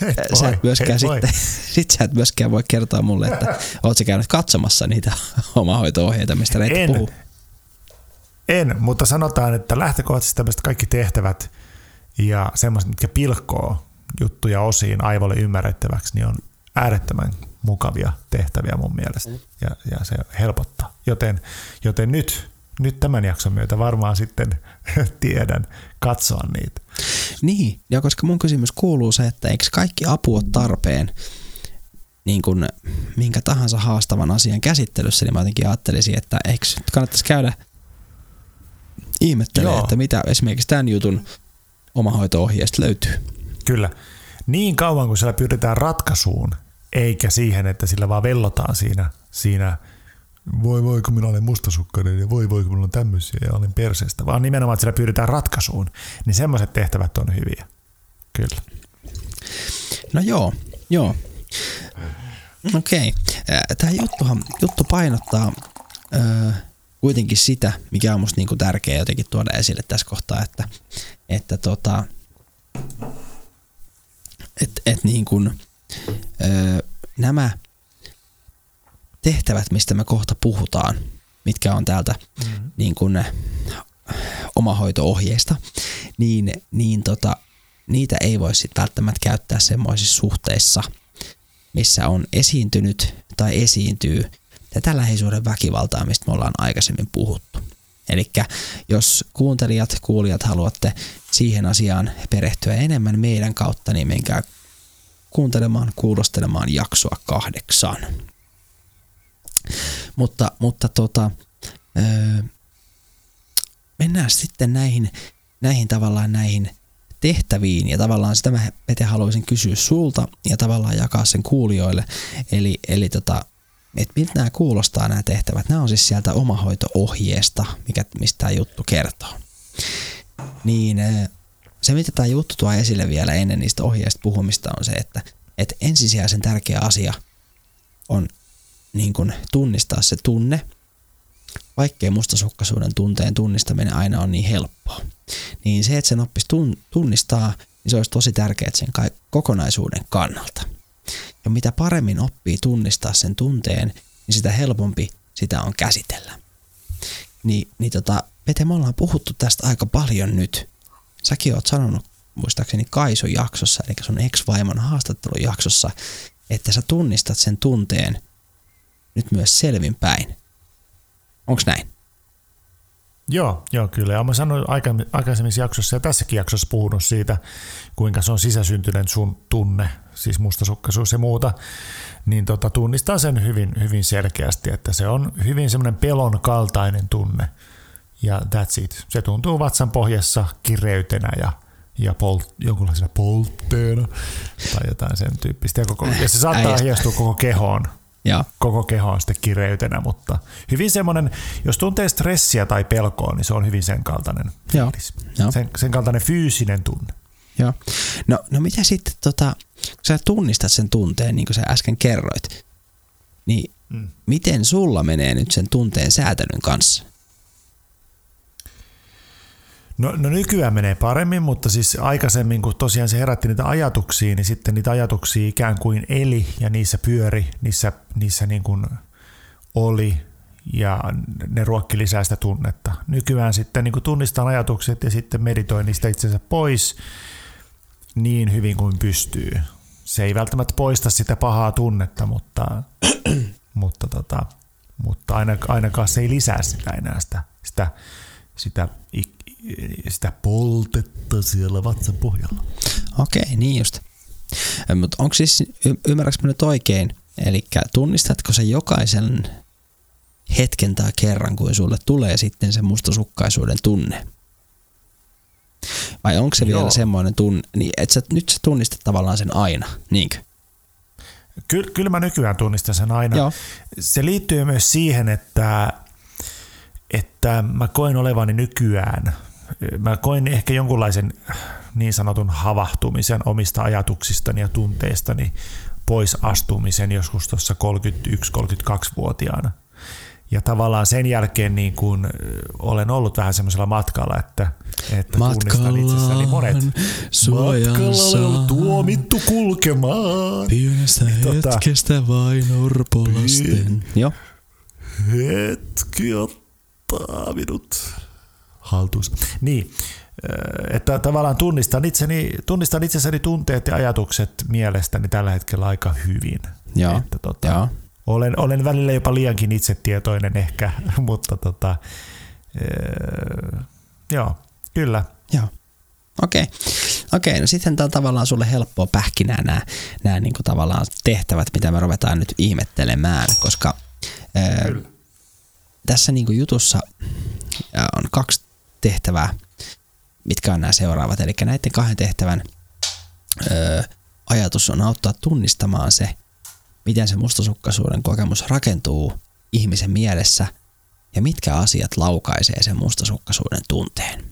Et sä et myöskään et voi. sitten, sit sä et myöskään voi kertoa mulle, että oot sä käynyt katsomassa niitä omahoito-ohjeita, mistä Reetta En. puhuu. En, mutta sanotaan, että lähtökohtaisesti tämmöiset kaikki tehtävät ja semmoiset, mitkä pilkkoo juttuja osiin aivolle ymmärrettäväksi, niin on äärettömän mukavia tehtäviä mun mielestä. Ja, ja se helpottaa. Joten, joten nyt, nyt tämän jakson myötä varmaan sitten tiedän katsoa niitä. Niin, ja koska mun kysymys kuuluu se, että eikö kaikki apu ole tarpeen niin kuin minkä tahansa haastavan asian käsittelyssä, niin mä jotenkin ajattelisin, että eikö nyt kannattaisi käydä ihmettelemään, Joo. että mitä esimerkiksi tämän jutun omahoito-ohjeesta löytyy. Kyllä. Niin kauan kuin siellä pyritään ratkaisuun, eikä siihen, että sillä vaan vellotaan siinä, siinä voi voi kun minä olen mustasukkainen ja voi voi kun minulla on tämmöisiä ja olen perseestä, vaan nimenomaan, että sillä pyritään ratkaisuun, niin semmoiset tehtävät on hyviä. Kyllä. No joo, joo. Okei. Tämä juttuhan, juttu painottaa ö, kuitenkin sitä, mikä on musta niinku tärkeää jotenkin tuoda esille tässä kohtaa, että, että tota, et, et niin kuin, ö, nämä tehtävät, mistä me kohta puhutaan, mitkä on täältä mm-hmm. niin kuin, omahoito-ohjeista, niin, niin tota, niitä ei voi sitten välttämättä käyttää semmoisissa suhteissa, missä on esiintynyt tai esiintyy tätä lähisuuden väkivaltaa, mistä me ollaan aikaisemmin puhuttu. Eli jos kuuntelijat, kuulijat haluatte siihen asiaan perehtyä enemmän meidän kautta, niin menkää kuuntelemaan, kuulostelemaan jaksoa kahdeksan. Mutta, mutta tota, öö, mennään sitten näihin, näihin tavallaan näihin tehtäviin ja tavallaan sitä mä Pete haluaisin kysyä sulta ja tavallaan jakaa sen kuulijoille. Eli, eli tota, että miltä nämä kuulostaa nämä tehtävät. Nämä on siis sieltä omahoito-ohjeesta, mikä, mistä tämä juttu kertoo. Niin se, mitä tämä juttu tuo esille vielä ennen niistä ohjeista puhumista on se, että, että ensisijaisen tärkeä asia on niin kuin tunnistaa se tunne, vaikkei mustasukkaisuuden tunteen tunnistaminen aina on niin helppoa. Niin se, että sen oppisi tun- tunnistaa, niin se olisi tosi tärkeää sen kokonaisuuden kannalta. Ja mitä paremmin oppii tunnistaa sen tunteen, niin sitä helpompi sitä on käsitellä. Ni, niin tota, Pete, me ollaan puhuttu tästä aika paljon nyt. Säkin oot sanonut, muistaakseni Kaisun jaksossa, eli sun ex-vaimon haastattelujaksossa, että sä tunnistat sen tunteen nyt myös selvinpäin. Onks näin? Joo, joo kyllä. Ja mä sanoin aika- aikaisemmissa jaksossa ja tässäkin jaksossa puhunut siitä, kuinka se on sisäsyntyinen sun tunne, siis mustasukkaisuus ja muuta. niin tota, tunnistaa sen hyvin, hyvin selkeästi, että se on hyvin semmoinen pelon kaltainen tunne. Ja that's it. Se tuntuu vatsan pohjassa kireytenä ja, ja polt, jonkunlaisena poltteena tai jotain sen tyyppistä. Ja, koko, ja se saattaa hiestua koko kehoon. Ja. Koko keho on sitten kireytenä, mutta hyvin semmoinen, jos tuntee stressiä tai pelkoa, niin se on hyvin sen kaltainen fiilis. Joo. Sen, sen kaltainen fyysinen tunne. Joo. No, no mitä sitten, tota, kun sä tunnistat sen tunteen, niin kuin sä äsken kerroit, niin mm. miten sulla menee nyt sen tunteen säätelyn kanssa? No, no nykyään menee paremmin, mutta siis aikaisemmin, kun tosiaan se herätti niitä ajatuksia, niin sitten niitä ajatuksia ikään kuin eli ja niissä pyöri, niissä, niissä niin kuin oli ja ne ruokki lisää sitä tunnetta. Nykyään sitten niin kuin tunnistan ajatukset ja sitten meditoin niistä itsensä pois niin hyvin kuin pystyy. Se ei välttämättä poista sitä pahaa tunnetta, mutta, mutta, tota, mutta ainakaan se ei lisää sitä enää sitä, sitä, sitä sitä poltetta siellä vatsan pohjalla. Okei, niin just. Mutta onko siis, y- ymmärrätkö nyt oikein, eli tunnistatko se jokaisen hetken tai kerran, kun sulle tulee sitten se mustasukkaisuuden tunne? Vai onko se Joo. vielä semmoinen tunne, niin että sä, nyt sä tunnistat tavallaan sen aina, niinkö? Kyllä, kyllä mä nykyään tunnistan sen aina. Joo. Se liittyy myös siihen, että, että mä koen olevani nykyään mä koin ehkä jonkunlaisen niin sanotun havahtumisen omista ajatuksistani ja tunteistani pois astumisen joskus tuossa 31-32-vuotiaana. Ja tavallaan sen jälkeen niin kuin olen ollut vähän semmoisella matkalla, että, että tunnistan itsessäni monet. Matkalla on tuomittu kulkemaan. Pienestä tota, hetkestä vain orpolasten. Joo. Hetki ottaa minut haltuus. Niin, että tavallaan tunnistan, itseni, tunnistan itsessäni tunteet ja ajatukset mielestäni tällä hetkellä aika hyvin. Joo, että tota, joo. Olen, olen välillä jopa liiankin itsetietoinen ehkä, mutta tota, ee, joo, kyllä. Joo. Okei. Okay. Okei, no sitten tämä on tavallaan sulle helppoa pähkinää nämä, nämä niin kuin tavallaan tehtävät, mitä me ruvetaan nyt ihmettelemään, koska ää, tässä niin kuin jutussa on kaksi tehtävää, mitkä on nämä seuraavat. Eli näiden kahden tehtävän ö, ajatus on auttaa tunnistamaan se, miten se mustasukkaisuuden kokemus rakentuu ihmisen mielessä ja mitkä asiat laukaisee sen mustasukkaisuuden tunteen.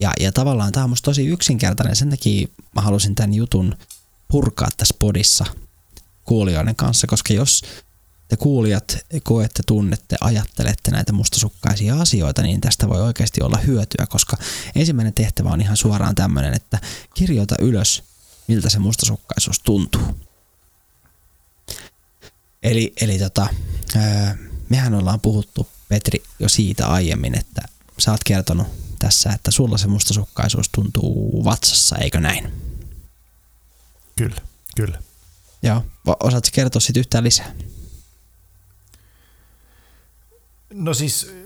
Ja, ja tavallaan tämä on musta tosi yksinkertainen, sen takia mä halusin tämän jutun purkaa tässä podissa kuulijoiden kanssa, koska jos te kuulijat koette, tunnette, ajattelette näitä mustasukkaisia asioita, niin tästä voi oikeasti olla hyötyä, koska ensimmäinen tehtävä on ihan suoraan tämmöinen, että kirjoita ylös, miltä se mustasukkaisuus tuntuu. Eli, eli tota, mehän ollaan puhuttu, Petri, jo siitä aiemmin, että sä oot kertonut tässä, että sulla se mustasukkaisuus tuntuu vatsassa, eikö näin? Kyllä, kyllä. Joo. Osaatko kertoa sitten yhtään lisää? No siis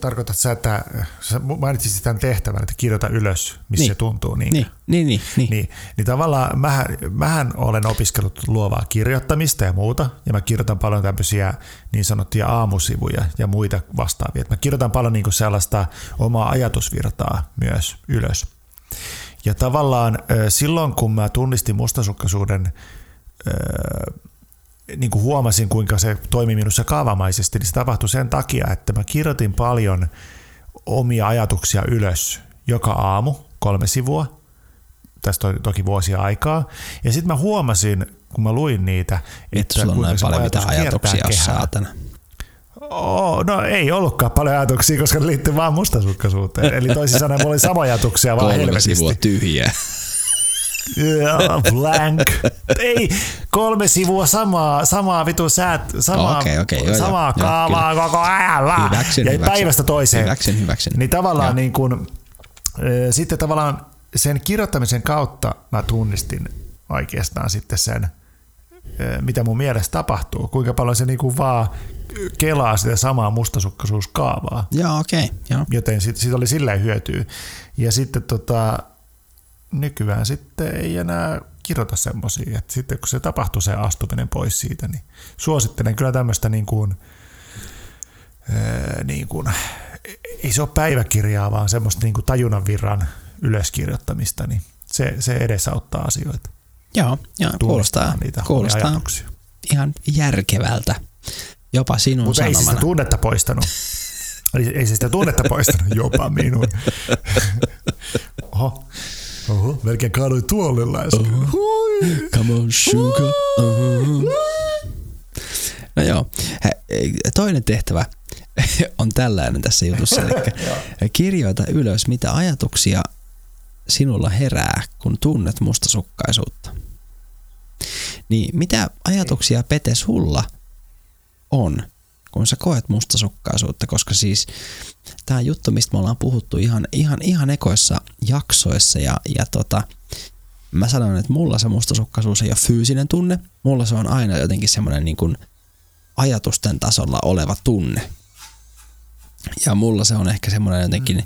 tarkoitat sä, että sä mainitsit tämän tehtävän, että kirjoita ylös, missä niin. se tuntuu. Niin, niin, niin, niin, niin. niin, niin tavallaan mähän, mähän olen opiskellut luovaa kirjoittamista ja muuta, ja mä kirjoitan paljon tämmöisiä niin sanottuja aamusivuja ja muita vastaavia. Mä kirjoitan paljon niin kuin sellaista omaa ajatusvirtaa myös ylös. Ja tavallaan silloin, kun mä tunnistin mustasukkaisuuden niin kuin huomasin, kuinka se toimi minussa kaavamaisesti, niin se tapahtui sen takia, että mä kirjoitin paljon omia ajatuksia ylös joka aamu, kolme sivua. Tästä on toki vuosia aikaa. Ja sitten mä huomasin, kun mä luin niitä, että sulla on paljon mitä ajatuksia, jos saatana. Oh, no ei ollutkaan paljon ajatuksia, koska ne liittyy vaan mustasukkaisuuteen. Eli toisin sanoen mulla oli sama ajatuksia vaan Kolme sivua tyhjää. Blank. Ei, kolme sivua samaa, samaa vitu säät, samaa, okay, okay, joo, samaa joo, kaavaa joo, koko ajan. Hyväksyn, ja hyväksyn. päivästä toiseen. Hyväksyn, hyväksyn. Niin tavallaan niin kuin, sitten tavallaan sen kirjoittamisen kautta mä tunnistin oikeastaan sitten sen, mitä mun mielestä tapahtuu. Kuinka paljon se niin kuin vaan kelaa sitä samaa mustasukkaisuuskaavaa. Joo, okei. Okay, Joten siitä, siitä oli silleen hyötyä. Ja sitten tota, nykyään sitten ei enää kirjoita semmoisia. Että sitten kun se tapahtuu se astuminen pois siitä, niin suosittelen kyllä tämmöistä niin kuin, ää, niin kuin, ei se ole päiväkirjaa, vaan semmoista niin kuin tajunnan virran ylöskirjoittamista, niin se, se edesauttaa asioita. Joo, joo kuulostaa, niitä kuulostaa ajatuksia. ihan järkevältä. Jopa sinun Mutta ei se sanomana. sitä tunnetta poistanut. Ei, ei se sitä tunnetta poistanut, jopa minun. Oho, Oho melkein kaaduin tuolilla äsken. Hui. Come on sugar. Uh-huh. No joo, toinen tehtävä on tällainen tässä jutussa, eli kirjoita ylös, mitä ajatuksia sinulla herää, kun tunnet mustasukkaisuutta. Niin mitä ajatuksia Pete sulla on, kun sä koet mustasukkaisuutta, koska siis tämä juttu, mistä me ollaan puhuttu ihan, ihan, ihan ekoissa jaksoissa ja, ja tota, mä sanon, että mulla se mustasukkaisuus ei ole fyysinen tunne, mulla se on aina jotenkin semmoinen niin kuin ajatusten tasolla oleva tunne. Ja mulla se on ehkä semmoinen jotenkin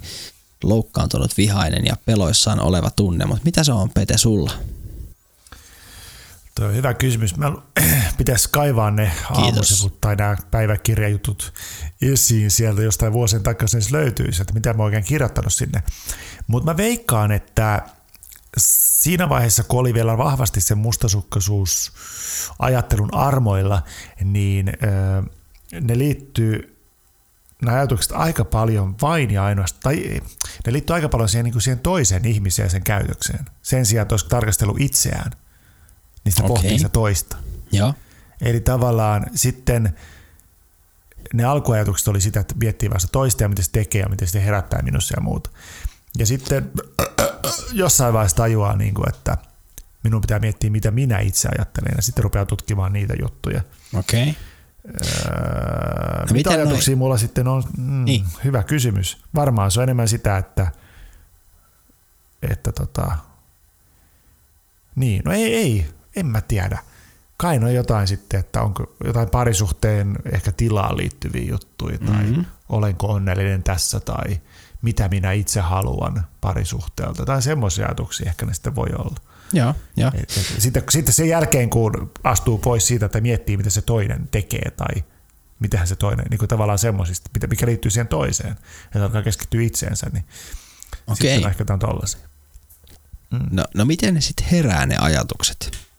loukkaantunut, vihainen ja peloissaan oleva tunne, mutta mitä se on Pete sulla? Tuo on hyvä kysymys. Mä pitäisi kaivaa ne aamusivut tai nämä päiväkirjajutut esiin sieltä jostain vuosien takaa se löytyisi, että mitä mä oikein kirjoittanut sinne. Mutta mä veikkaan, että siinä vaiheessa, kun oli vielä vahvasti se mustasukkaisuus ajattelun armoilla, niin ne liittyy nämä ajatukset aika paljon vain ja ainoastaan, tai ne liittyy aika paljon siihen, niin kuin siihen toiseen ihmiseen ja sen käytökseen. Sen sijaan, että olisi tarkastelu itseään, niin sitä okay. pohtii sitä toista. Joo. Eli tavallaan sitten ne alkuajatukset oli sitä, että miettii vasta toista ja miten se tekee ja miten se herättää minussa ja muuta. Ja sitten jossain vaiheessa tajuaa, niin kuin, että minun pitää miettiä, mitä minä itse ajattelen ja sitten rupeaa tutkimaan niitä juttuja. Okei. Okay. Öö, no mitä ajatuksia noi... mulla sitten on? Mm, niin. Hyvä kysymys. Varmaan se on enemmän sitä, että, että tota, niin, no ei, ei, en mä tiedä. Kai on jotain sitten, että onko jotain parisuhteen ehkä tilaan liittyviä juttuja tai mm-hmm. olenko onnellinen tässä tai mitä minä itse haluan parisuhteelta tai semmoisia ajatuksia ehkä ne sitten voi olla. Joo, joo. Et, et, sitten, sitten sen jälkeen, kun astuu pois siitä, että miettii, mitä se toinen tekee tai mitähän se toinen, niin kuin tavallaan semmoisista, mikä liittyy siihen toiseen, että alkaa keskittyä itseensä, niin Okei. sitten ehkä on tollaisia. Mm. No, no miten ne sitten herää ne ajatukset?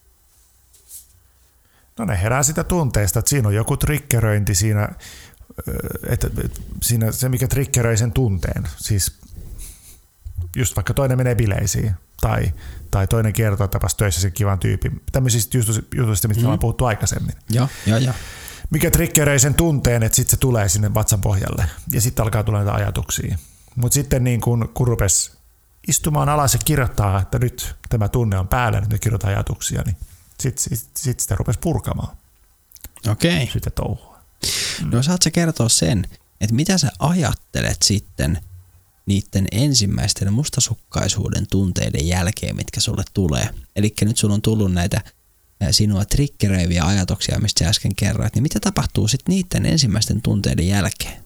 No ne herää sitä tunteesta, että siinä on joku triggeröinti siinä, että, siinä se mikä triggeröi sen tunteen, siis just vaikka toinen menee bileisiin tai, tai toinen kertoo, tapas töissä sen kivan tyypin. Tämmöisistä jutuista, mistä mm. ollaan puhuttu aikaisemmin. Joo, joo, joo. Mikä triggeröi sen tunteen, että sitten se tulee sinne vatsan pohjalle ja sitten alkaa tulla näitä ajatuksia. Mutta sitten niin kun, kun rupesi istumaan alas ja kirjoittaa, että nyt tämä tunne on päällä, nyt me kirjoitetaan ajatuksia, niin sitten sit, sit sitä rupesi purkamaan. Okei. Sitä touhua. No saat sä kertoa sen, että mitä sä ajattelet sitten niiden ensimmäisten mustasukkaisuuden tunteiden jälkeen, mitkä sulle tulee. Eli nyt sulla on tullut näitä sinua triggeröiviä ajatuksia, mistä sä äsken kerroit, niin mitä tapahtuu sitten niiden ensimmäisten tunteiden jälkeen?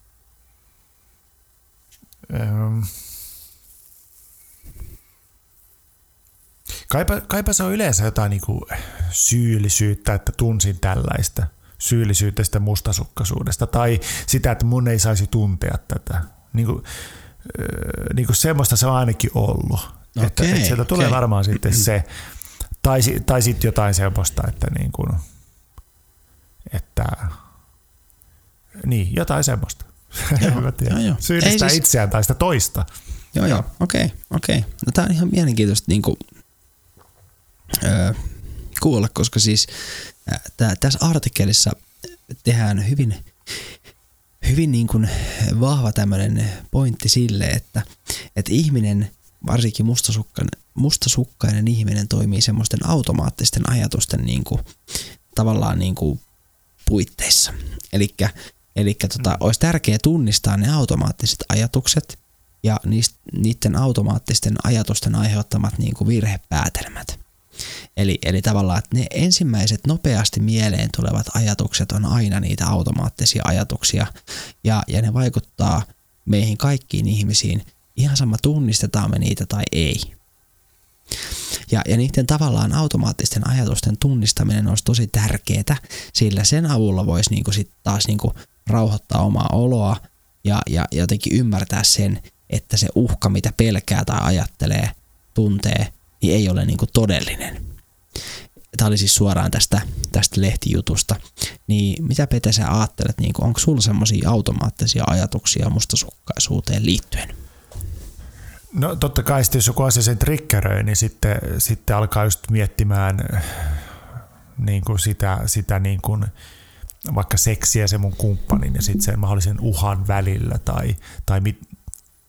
Ähm. Kaipa, kaipa se on yleensä jotain niin kuin syyllisyyttä, että tunsin tällaista syyllisyyttä sitä mustasukkaisuudesta tai sitä, että mun ei saisi tuntea tätä. Niin kuin, niin kuin semmoista se on ainakin ollut. Okay, että, että sieltä tulee okay. varmaan sitten se, tai, tai sitten jotain semmoista, että niin kuin, että niin, jotain semmoista. Joo, joo, joo. Syyllistää siis... itseään tai sitä toista. Joo, joo, okei, okay, okei. Okay. No tää on ihan mielenkiintoista niin kuin, öö, kuulla, koska siis tää, tässä artikkelissa tehdään hyvin hyvin niin kuin vahva tämmöinen pointti sille, että, että ihminen, varsinkin mustasukkainen, mustasukkainen ihminen toimii semmoisten automaattisten ajatusten niin kuin, tavallaan niin kuin puitteissa. Elikkä, elikkä tota, mm. olisi tärkeää tunnistaa ne automaattiset ajatukset ja niistä, niiden automaattisten ajatusten aiheuttamat niin kuin virhepäätelmät. Eli, eli tavallaan, että ne ensimmäiset nopeasti mieleen tulevat ajatukset on aina niitä automaattisia ajatuksia ja, ja ne vaikuttaa meihin kaikkiin ihmisiin ihan sama tunnistetaan me niitä tai ei. Ja, ja niiden tavallaan automaattisten ajatusten tunnistaminen olisi tosi tärkeää, sillä sen avulla voisi niinku sit taas niinku rauhoittaa omaa oloa ja, ja jotenkin ymmärtää sen, että se uhka, mitä pelkää tai ajattelee, tuntee, niin ei ole niinku todellinen. Tämä oli siis suoraan tästä, tästä lehtijutusta. Niin mitä Pete sä ajattelet, niin onko sulla semmoisia automaattisia ajatuksia mustasukkaisuuteen liittyen? No totta kai sitten jos joku asia sen triggeröi, niin sitten, sitten alkaa just miettimään niin kuin sitä, sitä niin kuin, vaikka seksiä se mun kumppanin ja sitten sen mahdollisen uhan välillä tai, tai, mit,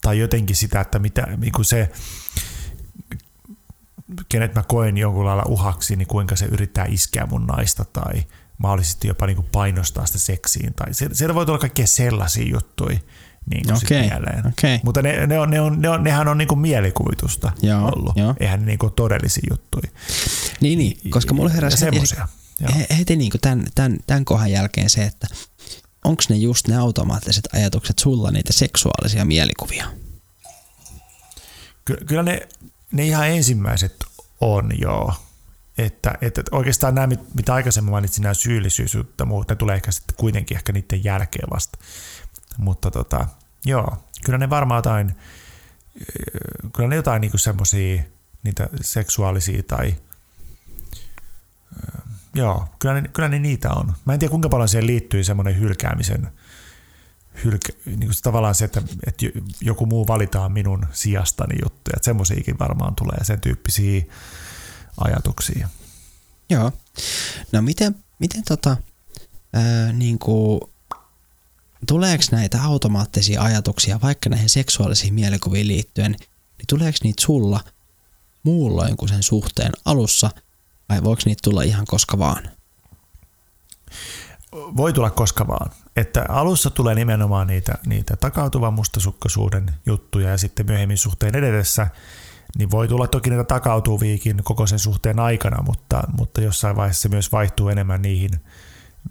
tai jotenkin sitä, että mitä niin kuin se, kenet mä koen jonkun lailla uhaksi, niin kuinka se yrittää iskeä mun naista tai mahdollisesti jopa niin kuin painostaa sitä seksiin. Tai siellä voi tulla kaikkia sellaisia juttuja niin kuin okay, mieleen. Okay. Mutta ne, ne on, ne on, ne on, nehän on niin kuin mielikuvitusta joo, ollut. Joo. Eihän ne niin kuin todellisia juttuja. Niin, niin koska mulla heräsi heti, heti niin kuin tämän, tämän, tämän kohan jälkeen se, että onko ne just ne automaattiset ajatukset sulla niitä seksuaalisia mielikuvia? Ky- kyllä ne ne ihan ensimmäiset on joo. Että, että oikeastaan nämä, mitä aikaisemmin mainitsin, nämä syyllisyys ja muut, ne tulee ehkä sitten kuitenkin ehkä niiden jälkeen vasta. Mutta tota, joo, kyllä ne varmaan jotain, kyllä ne jotain niinku semmoisia, niitä seksuaalisia tai joo, kyllä ne, kyllä ne niitä on. Mä en tiedä kuinka paljon siihen liittyy semmoinen hylkäämisen hylkä, niin kuin tavallaan se, että, että joku muu valitaan minun sijastani juttuja. Että semmoisiakin varmaan tulee, sen tyyppisiä ajatuksia. Joo. No miten, miten tota, ää, niin kuin, tuleeko näitä automaattisia ajatuksia vaikka näihin seksuaalisiin mielikuviin liittyen, niin tuleeko niitä sulla muulloin kuin sen suhteen alussa vai voiko niitä tulla ihan koska vaan? Voi tulla koska vaan. Että alussa tulee nimenomaan niitä, niitä takautuvan mustasukkaisuuden juttuja ja sitten myöhemmin suhteen edetessä niin voi tulla toki niitä takautuviikin koko sen suhteen aikana, mutta, mutta jossain vaiheessa se myös vaihtuu enemmän niihin,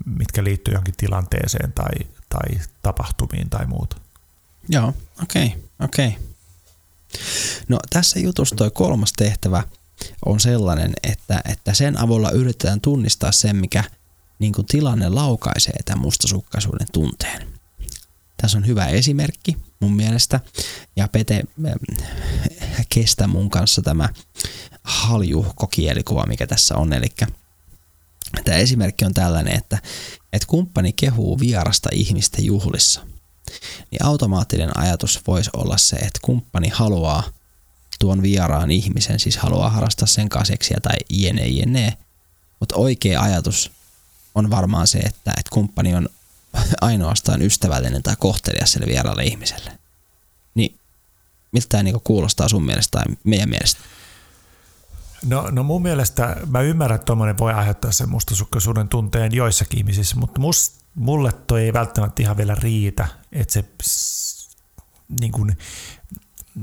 mitkä liittyy johonkin tilanteeseen tai, tai tapahtumiin tai muuta. Joo, okei, okay, okei. Okay. No tässä jutussa toi kolmas tehtävä on sellainen, että, että sen avulla yritetään tunnistaa sen, mikä – niin kuin tilanne laukaisee tämän mustasukkaisuuden tunteen. Tässä on hyvä esimerkki mun mielestä, ja Pete kestä mun kanssa tämä haljuhkokielikuva, mikä tässä on, eli tämä esimerkki on tällainen, että, että kumppani kehuu vierasta ihmistä juhlissa, niin automaattinen ajatus voisi olla se, että kumppani haluaa tuon vieraan ihmisen, siis haluaa harrastaa sen kanssa tai jene jene, mutta oikea ajatus on varmaan se, että, että kumppani on ainoastaan ystävällinen tai kohtelias sille vieraalle ihmiselle. Niin miltä tämä niinku kuulostaa sun mielestä tai meidän mielestä? No, no mun mielestä mä ymmärrän, että tuommoinen voi aiheuttaa sen mustasukkaisuuden tunteen joissakin ihmisissä, mutta must, mulle toi ei välttämättä ihan vielä riitä, että se, niin kun,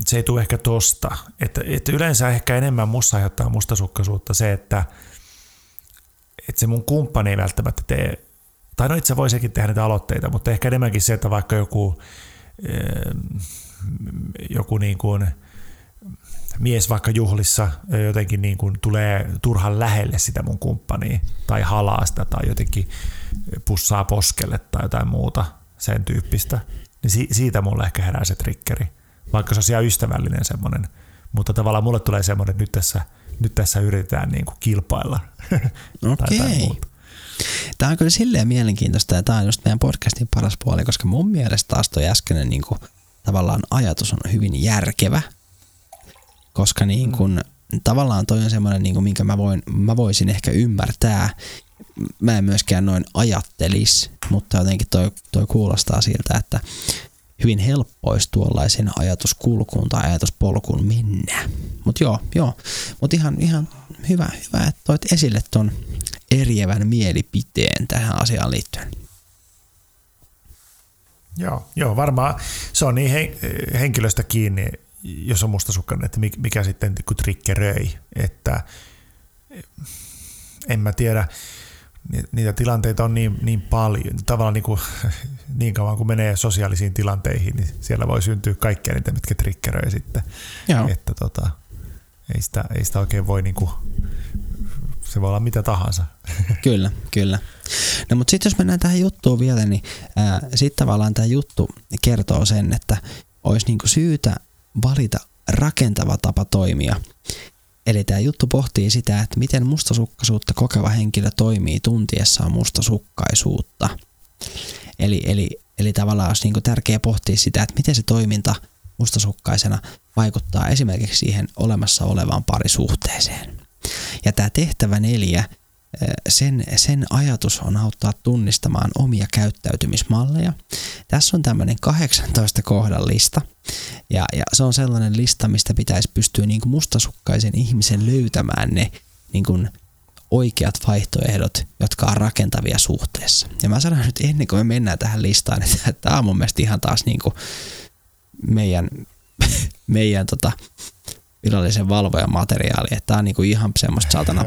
se ei tule ehkä tosta. Että, että yleensä ehkä enemmän musta aiheuttaa mustasukkaisuutta se, että – että se mun kumppani ei välttämättä tee, tai no itse voisikin tehdä niitä aloitteita, mutta ehkä enemmänkin se, että vaikka joku, joku niin kuin mies vaikka juhlissa jotenkin niin kuin tulee turhan lähelle sitä mun kumppania, tai halaa sitä, tai jotenkin pussaa poskelle tai jotain muuta sen tyyppistä, niin siitä mulle ehkä herää se triggeri. Vaikka se on ihan ystävällinen semmoinen, mutta tavallaan mulle tulee semmoinen, että nyt tässä – nyt tässä yritetään niin kuin kilpailla. Okei. Okay. Tämä on kyllä silleen mielenkiintoista ja tämä on just meidän podcastin paras puoli, koska mun mielestä taas toi äskeinen niin kuin, tavallaan ajatus on hyvin järkevä, koska niin kuin, mm. tavallaan toi on semmoinen, niin kuin, minkä mä, voin, mä voisin ehkä ymmärtää. Mä en myöskään noin ajattelis, mutta jotenkin toi, toi kuulostaa siltä, että hyvin helppo olisi tuollaisen ajatuskulkuun tai ajatuspolkuun mennä. Mutta joo, joo. Mutta ihan, ihan hyvä, hyvä, että toit esille ton eriävän mielipiteen tähän asiaan liittyen. Joo, joo, varmaan se on niin henkilöstä kiinni, jos on mustasukkainen, että mikä sitten kun triggeröi, että en mä tiedä, niitä tilanteita on niin, niin paljon. Tavallaan niin, kuin, niin kauan kun menee sosiaalisiin tilanteihin, niin siellä voi syntyä kaikkea niitä, mitkä triggeröi sitten. Joo. Että tota, ei sitä, ei sitä oikein voi niinku, se voi olla mitä tahansa. Kyllä, kyllä. No mutta sitten jos mennään tähän juttuun vielä, niin sitten tavallaan tämä juttu kertoo sen, että olisi niinku syytä valita rakentava tapa toimia. Eli tämä juttu pohtii sitä, että miten mustasukkaisuutta kokeva henkilö toimii tuntiessaan mustasukkaisuutta. Eli, eli, eli tavallaan olisi niin tärkeää pohtia sitä, että miten se toiminta mustasukkaisena vaikuttaa esimerkiksi siihen olemassa olevaan parisuhteeseen. Ja tämä tehtävä neljä, sen, sen ajatus on auttaa tunnistamaan omia käyttäytymismalleja. Tässä on tämmöinen 18 kohdan lista, ja, ja se on sellainen lista, mistä pitäisi pystyä niin kuin mustasukkaisen ihmisen löytämään ne niin kuin oikeat vaihtoehdot, jotka on rakentavia suhteessa. Ja mä sanon nyt ennen kuin me mennään tähän listaan, että tämä on mun mielestä ihan taas niin kuin meidän, meidän tota, virallisen valvojan materiaali, että tämä on niin kuin ihan semmoista saatana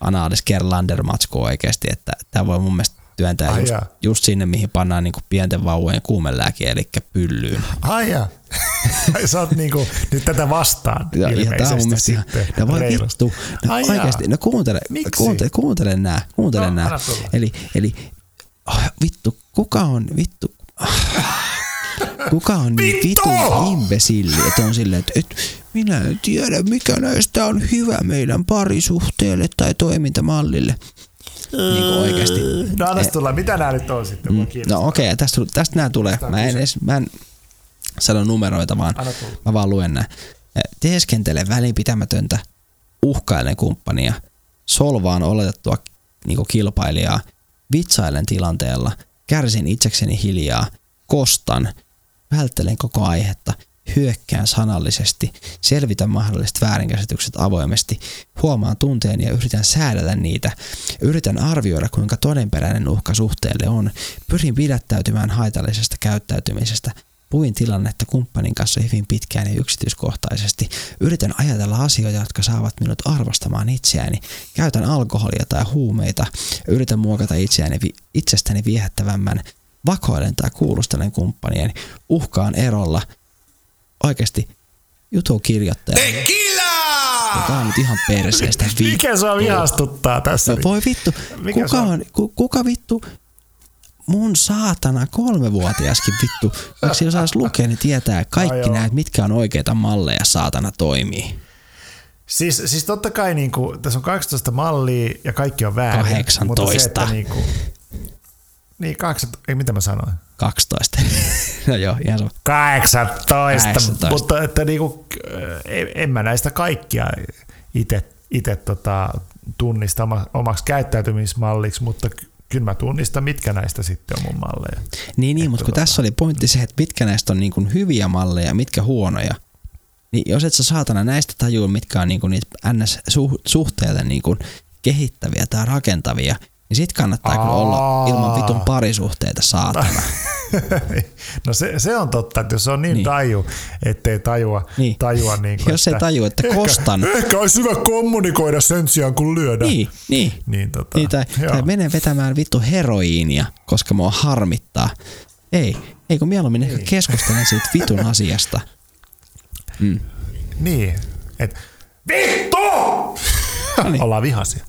Anaalis Kerlander matskua oikeasti, että tämä voi mun mielestä työntää Ai just, just sinne, mihin pannaan niinku pienten vauvojen kuumelääkiä, eli pyllyyn. Ai. Sä oot niinku nyt tätä vastaan ja, ja tää on mun mielestä ihan, no voi vittu, no Ai oikeasti, no kuuntele, Miksi? kuuntele, kuuntele nää, kuuntele no, nää. Eli, eli oh, vittu, kuka on, vittu, kuka on niin vitun imbesilli, että on silleen, että et, minä en tiedä, mikä näistä on hyvä meidän parisuhteelle tai toimintamallille niin kuin oikeasti. No anna tulla, mitä nämä nyt on sitten? Mm. No okei, okay, tästä, tästä nämä tulee. Mä en, edes, mä en sano numeroita, vaan mä vaan luen nämä. Teeskentele välinpitämätöntä, uhkailen kumppania, solvaan oletettua niin kilpailijaa, vitsailen tilanteella, kärsin itsekseni hiljaa, kostan, välttelen koko aihetta – hyökkään sanallisesti, selvitän mahdolliset väärinkäsitykset avoimesti, huomaan tunteen ja yritän säädellä niitä, yritän arvioida kuinka todenperäinen uhka suhteelle on, pyrin pidättäytymään haitallisesta käyttäytymisestä, puin tilannetta kumppanin kanssa hyvin pitkään ja yksityiskohtaisesti. Yritän ajatella asioita, jotka saavat minut arvostamaan itseäni. Käytän alkoholia tai huumeita. Yritän muokata itseäni, itsestäni viehättävämmän. Vakoilen tai kuulustelen kumppanieni. Uhkaan erolla oikeasti jutun kirjoittaja. Tequila! Tämä on nyt ihan perseestä. Mikä se on vihastuttaa tässä? No voi vittu, Mikä kuka, on? Ku, kuka vittu mun saatana kolmevuotiaskin vittu, vaikka jos saisi lukea, niin tietää kaikki näitä, mitkä on oikeita malleja saatana toimii. Siis, siis totta kai niin kuin, tässä on 18 mallia ja kaikki on väärin. 18. Mutta se, että niin kuin, niin, 18, ei mitä mä sanoin? 12. no joo, ihan sama. 18, 18. mutta että niinku, en mä näistä kaikkia itse tota, tunnista omaksi käyttäytymismalliksi, mutta kyllä mä tunnistan, mitkä näistä sitten on mun malleja. Niin, niin mutta kun tota... tässä oli pointti se, että mitkä näistä on niin kuin hyviä malleja, mitkä huonoja, niin jos et sä saatana näistä tajua, mitkä on niin kuin niitä NS-suhteille niin kuin kehittäviä tai rakentavia, niin sit kannattaa Aa. kyllä olla ilman vitun parisuhteita saatana. no se, se on totta, että jos on niin, niin. taju, ettei tajua, niin. tajua niin kuin, Jos ei tajua, että kostan. Ehkä, ehkä olisi hyvä kommunikoida sen sijaan kuin lyödä. Niin, niin. niin, tota, niin tai, tai mene vetämään vittu heroiinia, koska mua harmittaa. Ei, ei kun mieluummin ehkä keskustelen siitä vitun asiasta. Mm. Niin, että vittu! No niin. Ollaan vihaisia.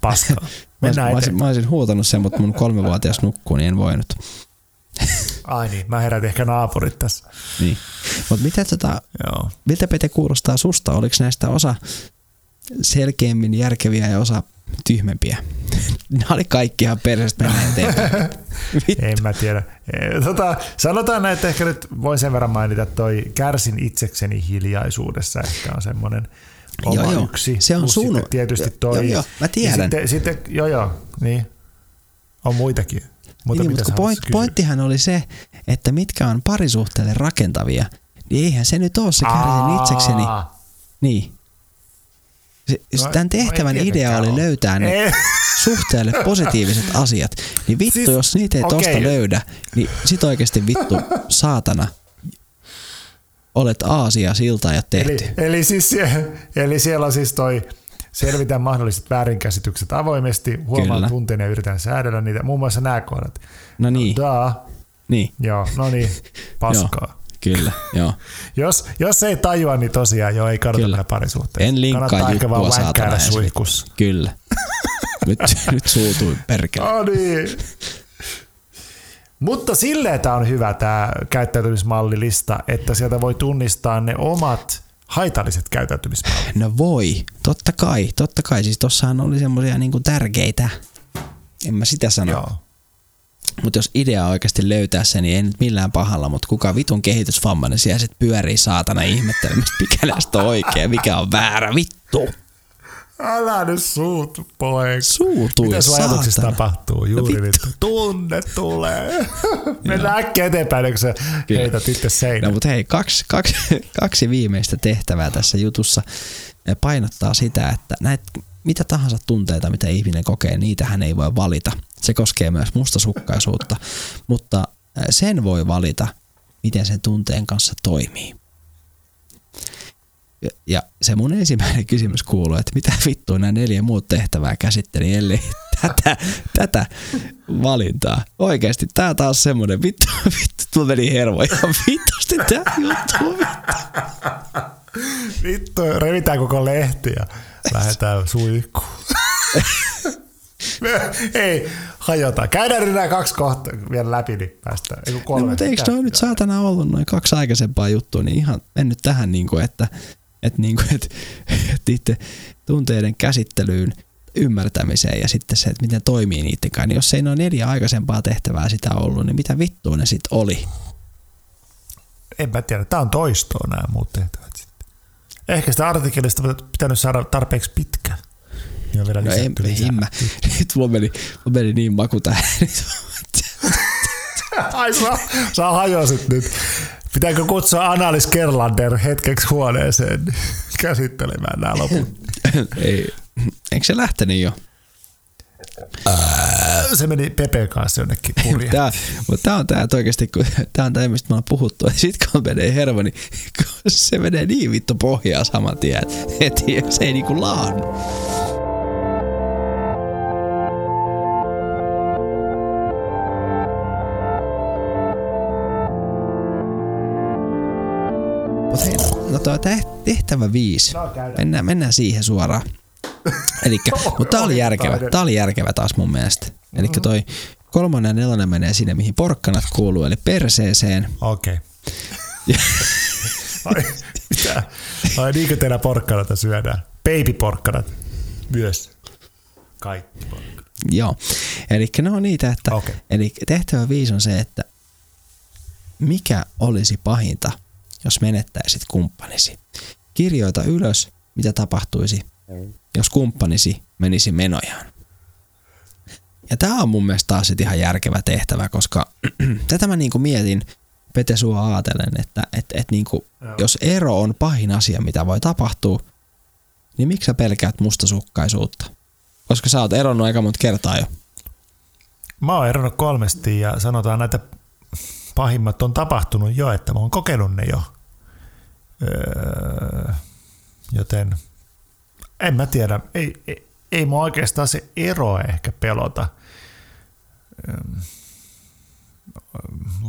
Paskaa. Mennään mä, olisin, mä olisin huutanut sen, mutta mun kolmevuotias nukkuu, niin en voinut. Ai niin, mä herätin ehkä naapurit tässä. Niin. Mutta mitä tota, Joo. miltä Pete kuulostaa susta? Oliko näistä osa selkeämmin järkeviä ja osa tyhmempiä? Nämä oli kaikki ihan perheestä mennä eteenpäin. en mä tiedä. Tota, sanotaan näin, että ehkä nyt voin sen verran mainita, että toi kärsin itsekseni hiljaisuudessa ehkä on semmoinen – oma joo, joo. yksi. Se on sun. Tietysti toi. Joo, joo, mä tiedän. sitten, sitten, joo, joo, niin. On muitakin. Mutta niin, mutta point, pointtihan oli se, että mitkä on parisuhteelle rakentavia, niin eihän se nyt ole se kärsin itsekseni. Niin. Se, no, tämän no tehtävän no idea oli löytää ne ei. suhteelle positiiviset asiat. Niin vittu, siis, jos niitä ei okay. tosta löydä, niin sit oikeasti vittu saatana olet Aasia silta ja tehty. Eli, eli, siis, eli siellä on siis toi selvitään mahdolliset väärinkäsitykset avoimesti, huomaan tunteen ja yritän säädellä niitä, muun muassa nämä kohdat. No niin. Da. Niin. Joo, no niin, paskaa. Kyllä, joo. Jos, jos ei tajua, niin tosiaan joo, ei kannata mennä parisuhteeseen. En linkkaa Kannattaa ehkä juttua vaan saatana suihkussa. Kyllä. Nyt, nyt suutui perkele. No niin. Mutta silleen tämä on hyvä tämä käyttäytymismallilista, että sieltä voi tunnistaa ne omat haitalliset käyttäytymismallit. No voi, totta kai, totta kai. Siis tossahan oli semmoisia niinku tärkeitä, en mä sitä sano. Joo. Mutta jos idea oikeasti löytää se, niin ei nyt millään pahalla, mutta kuka vitun kehitysvammainen siellä sit pyörii saatana ihmettelemässä, mikä näistä on oikein, mikä on väärä, vittu. Älä nyt suutu, poika. Suutui, Mitä sun ajatuksissa tapahtuu? Juuri No nyt. Tunne tulee. Mennään äkkiä eteenpäin, kun sä Kyllä. heität itse No seinään. mutta hei, kaksi, kaksi, kaksi viimeistä tehtävää tässä jutussa painottaa sitä, että näitä mitä tahansa tunteita, mitä ihminen kokee, niitä hän ei voi valita. Se koskee myös mustasukkaisuutta, mutta sen voi valita, miten sen tunteen kanssa toimii. Ja, se mun ensimmäinen kysymys kuuluu, että mitä vittua nämä neljä muut tehtävää käsitteli, ellei tätä, tätä valintaa. Oikeasti tää taas semmonen vittu, vittu, tulla meni hermo ihan vitusti tää juttu. Vittu, revitään koko lehti ja lähdetään suihkuun. Ei, hajota. Käydään nämä kaksi kohtaa vielä läpi, niin päästään. Eiku kolme. No, mutta eikö ne nyt saatana ollut noin kaksi aikaisempaa juttua, niin ihan mennyt tähän, niin kuin, että, että, niin kuin, että, että itse tunteiden käsittelyyn, ymmärtämiseen ja sitten se, että miten toimii niiden kanssa. Niin jos ei noin neljä aikaisempaa tehtävää sitä ollut, niin mitä vittua ne sitten oli? En mä tiedä. Tämä on toistoa nämä muut tehtävät sitten. Ehkä sitä artikkelista pitänyt saada tarpeeksi pitkä. On vielä No ei lisää. mä. Nyt mulla meni, mulla meni niin maku tähän. Ai sä, sä hajosit nyt. Pitääkö kutsua Analis Kerlander hetkeksi huoneeseen käsittelemään nämä loput? ei. Eikö se lähtenyt jo? Se meni Pepe kanssa jonnekin purjeen. Tää, mutta tää on tää, että oikeesti, kun tää on tää, mistä me ollaan puhuttu, ja sit kun menee hermo, niin se menee niin vittu pohjaa saman tien, että et se ei niinku laannu. No teh- tehtävä viisi. Mennään, mennään siihen suoraan. Elikkä, mutta tää oli järkevä, tää oli järkevä taas mun mielestä. Eli toi kolmonen ja nelonen menee sinne, mihin porkkanat kuuluu, eli perseeseen. Okei. Ai, mitä? Ai niinkö teillä porkkanata syödään? Baby-porkkanat myös. Kaikki porkkanat. Joo, eli ne on niitä, että Okei. eli tehtävä viisi on se, että mikä olisi pahinta, jos menettäisit kumppanisi. Kirjoita ylös, mitä tapahtuisi, jos kumppanisi menisi menojaan. Ja tämä on mun mielestä taas ihan järkevä tehtävä, koska tätä mä niinku mietin Pete sua ajatellen, että et, et niinku, jos ero on pahin asia, mitä voi tapahtua, niin miksi sä pelkäät mustasukkaisuutta? Koska sä oot eronnut aika monta kertaa jo. Mä oon eronnut kolmesti ja sanotaan näitä pahimmat on tapahtunut jo, että mä oon kokenut ne jo. Öö, joten en mä tiedä, ei, ei, ei mua oikeastaan se ero ehkä pelota, Öö,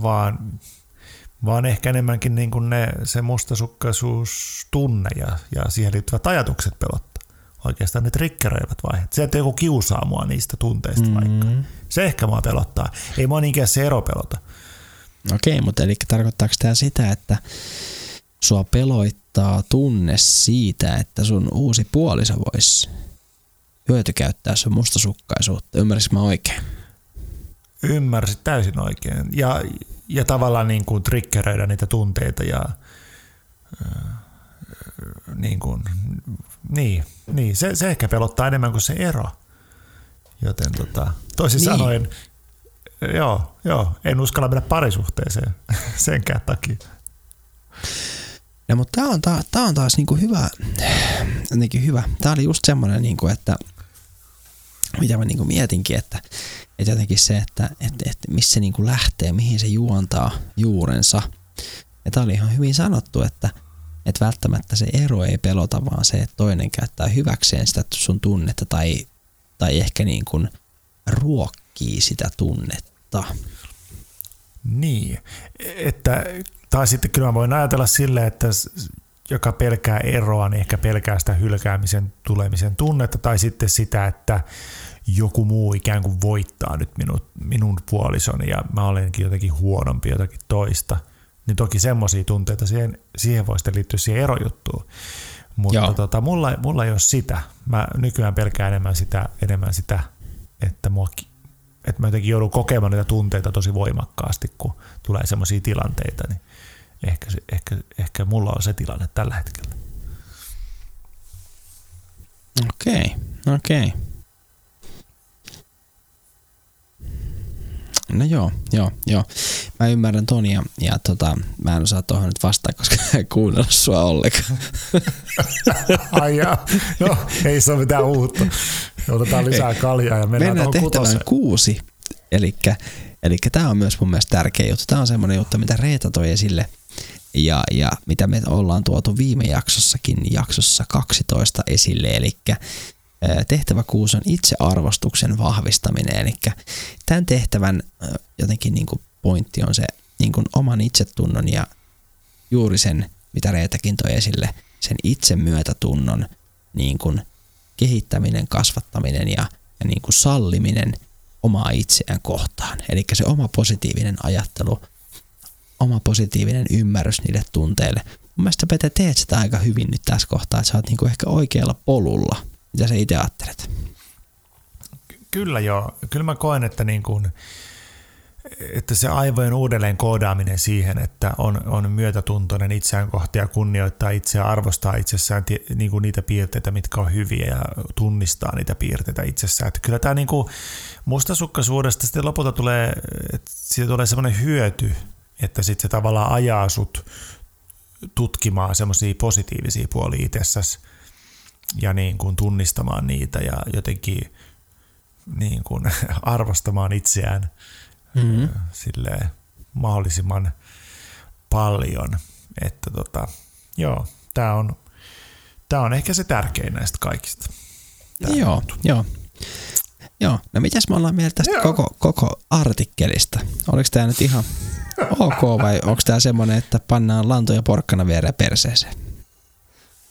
vaan, vaan ehkä enemmänkin niin kuin ne, se mustasukkaisuus tunne ja, ja siihen liittyvät ajatukset pelottaa. Oikeastaan ne triggeröivät vaiheet. Se, että joku kiusaa mua niistä tunteista mm. vaikka. Se ehkä mua pelottaa. Ei mua niinkään se ero pelota. Okei, mutta eli tarkoittaako tämä sitä, että sua peloittaa tunne siitä, että sun uusi puoliso voisi hyötykäyttää sun mustasukkaisuutta? Ymmärsinkö mä oikein? Ymmärsit täysin oikein. Ja, ja tavallaan niin kuin triggeröidä niitä tunteita ja äh, niin kuin, niin, niin se, se ehkä pelottaa enemmän kuin se ero. Joten tota, toisin Niin. niin. sanoen, joo, joo, en uskalla mennä parisuhteeseen senkään takia. No, mutta tämä on, ta- tää on taas niinku hyvä, jotenkin hyvä. Tämä oli just semmoinen, niinku, että mitä mä niinku mietinkin, että, että jotenkin se, että, että, että missä se niinku lähtee, mihin se juontaa juurensa. Ja tämä oli ihan hyvin sanottu, että, että välttämättä se ero ei pelota, vaan se, että toinen käyttää hyväkseen sitä sun tunnetta tai, tai ehkä niin kuin ruokkii sitä tunnetta. Niin, että, tai sitten kyllä mä voin ajatella sille, että joka pelkää eroa, niin ehkä pelkää sitä hylkäämisen tulemisen tunnetta, tai sitten sitä, että joku muu ikään kuin voittaa nyt minun, minun puolisoni ja mä olenkin jotenkin huonompi jotakin toista. Niin toki semmoisia tunteita siihen, siihen voi sitten liittyä siihen erojuttuun. Mutta tota, mulla, mulla ei ole sitä. Mä nykyään pelkään enemmän sitä, enemmän sitä että, mua, että mä jotenkin joudun kokemaan niitä tunteita tosi voimakkaasti, kun tulee semmoisia tilanteita. Niin ehkä, ehkä, ehkä mulla on se tilanne tällä hetkellä. Okei, okay, okei. Okay. No joo, joo, joo. Mä ymmärrän ton ja, ja tota, mä en osaa tuohon nyt vastaa, koska en kuunnella sua ollenkaan. Ai jaa. no ei se ole mitään uutta. Otetaan lisää kaljaa ja mennään, mennään tehtävään kutoseen. kuusi. Elikkä, elikkä tämä on myös mun mielestä tärkeä juttu. Tämä on semmoinen juttu, mitä Reeta toi esille ja, ja mitä me ollaan tuotu viime jaksossakin, jaksossa 12 esille, eli tehtävä kuusi on itsearvostuksen vahvistaminen, eli tämän tehtävän jotenkin niin kuin pointti on se niin kuin oman itsetunnon ja juuri sen, mitä Reetakin toi esille, sen itsemyötätunnon niin kuin kehittäminen, kasvattaminen ja, ja niin kuin salliminen omaa itseään kohtaan. Eli se oma positiivinen ajattelu, oma positiivinen ymmärrys niille tunteille. Mun mielestä Pete teet sitä aika hyvin nyt tässä kohtaa, että sä oot niin kuin ehkä oikealla polulla mitä sä itse ajattelet? Kyllä joo. Kyllä mä koen, että, niin kuin, että se aivojen uudelleen koodaaminen siihen, että on, on myötätuntoinen itseään kohti ja kunnioittaa itseään, arvostaa itsessään niin kuin niitä piirteitä, mitkä on hyviä ja tunnistaa niitä piirteitä itsessään. Että kyllä tämä niin kuin mustasukkaisuudesta sitten lopulta tulee, että siitä tulee semmoinen hyöty, että sitten se tavallaan ajaa sut tutkimaan semmoisia positiivisia puolia itsessäsi ja niin kuin tunnistamaan niitä ja jotenkin niin kuin arvostamaan itseään mm-hmm. sille mahdollisimman paljon. Että tota, joo, tämä on, tää on ehkä se tärkein näistä kaikista. Tää joo, juttu. joo. Joo, no mitäs me ollaan mieltä tästä koko, koko artikkelista? Oliko tämä nyt ihan ok vai onko tämä semmoinen, että pannaan lantoja porkkana viereen perseeseen?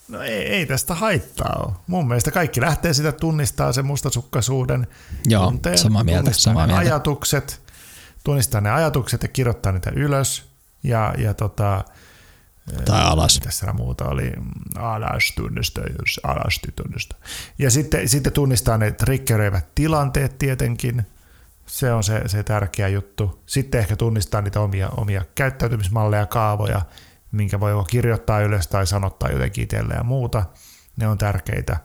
No ei, ei tästä haittaa ole. Mun mielestä kaikki lähtee sitä tunnistaa sen mustasukkaisuuden Joo, tunteen, samaa mieltä, samaa mieltä. ajatukset, tunnistaa ne ajatukset ja kirjoittaa niitä ylös. Ja, ja tota, tai alas. Tässä muuta oli alas tunnista, jos alasti tunnista. Ja sitten, sitten tunnistaa ne triggeröivät tilanteet tietenkin. Se on se, se tärkeä juttu. Sitten ehkä tunnistaa niitä omia, omia käyttäytymismalleja, kaavoja – minkä voi kirjoittaa ylös tai sanottaa jotenkin itselle ja muuta. Ne on tärkeitä.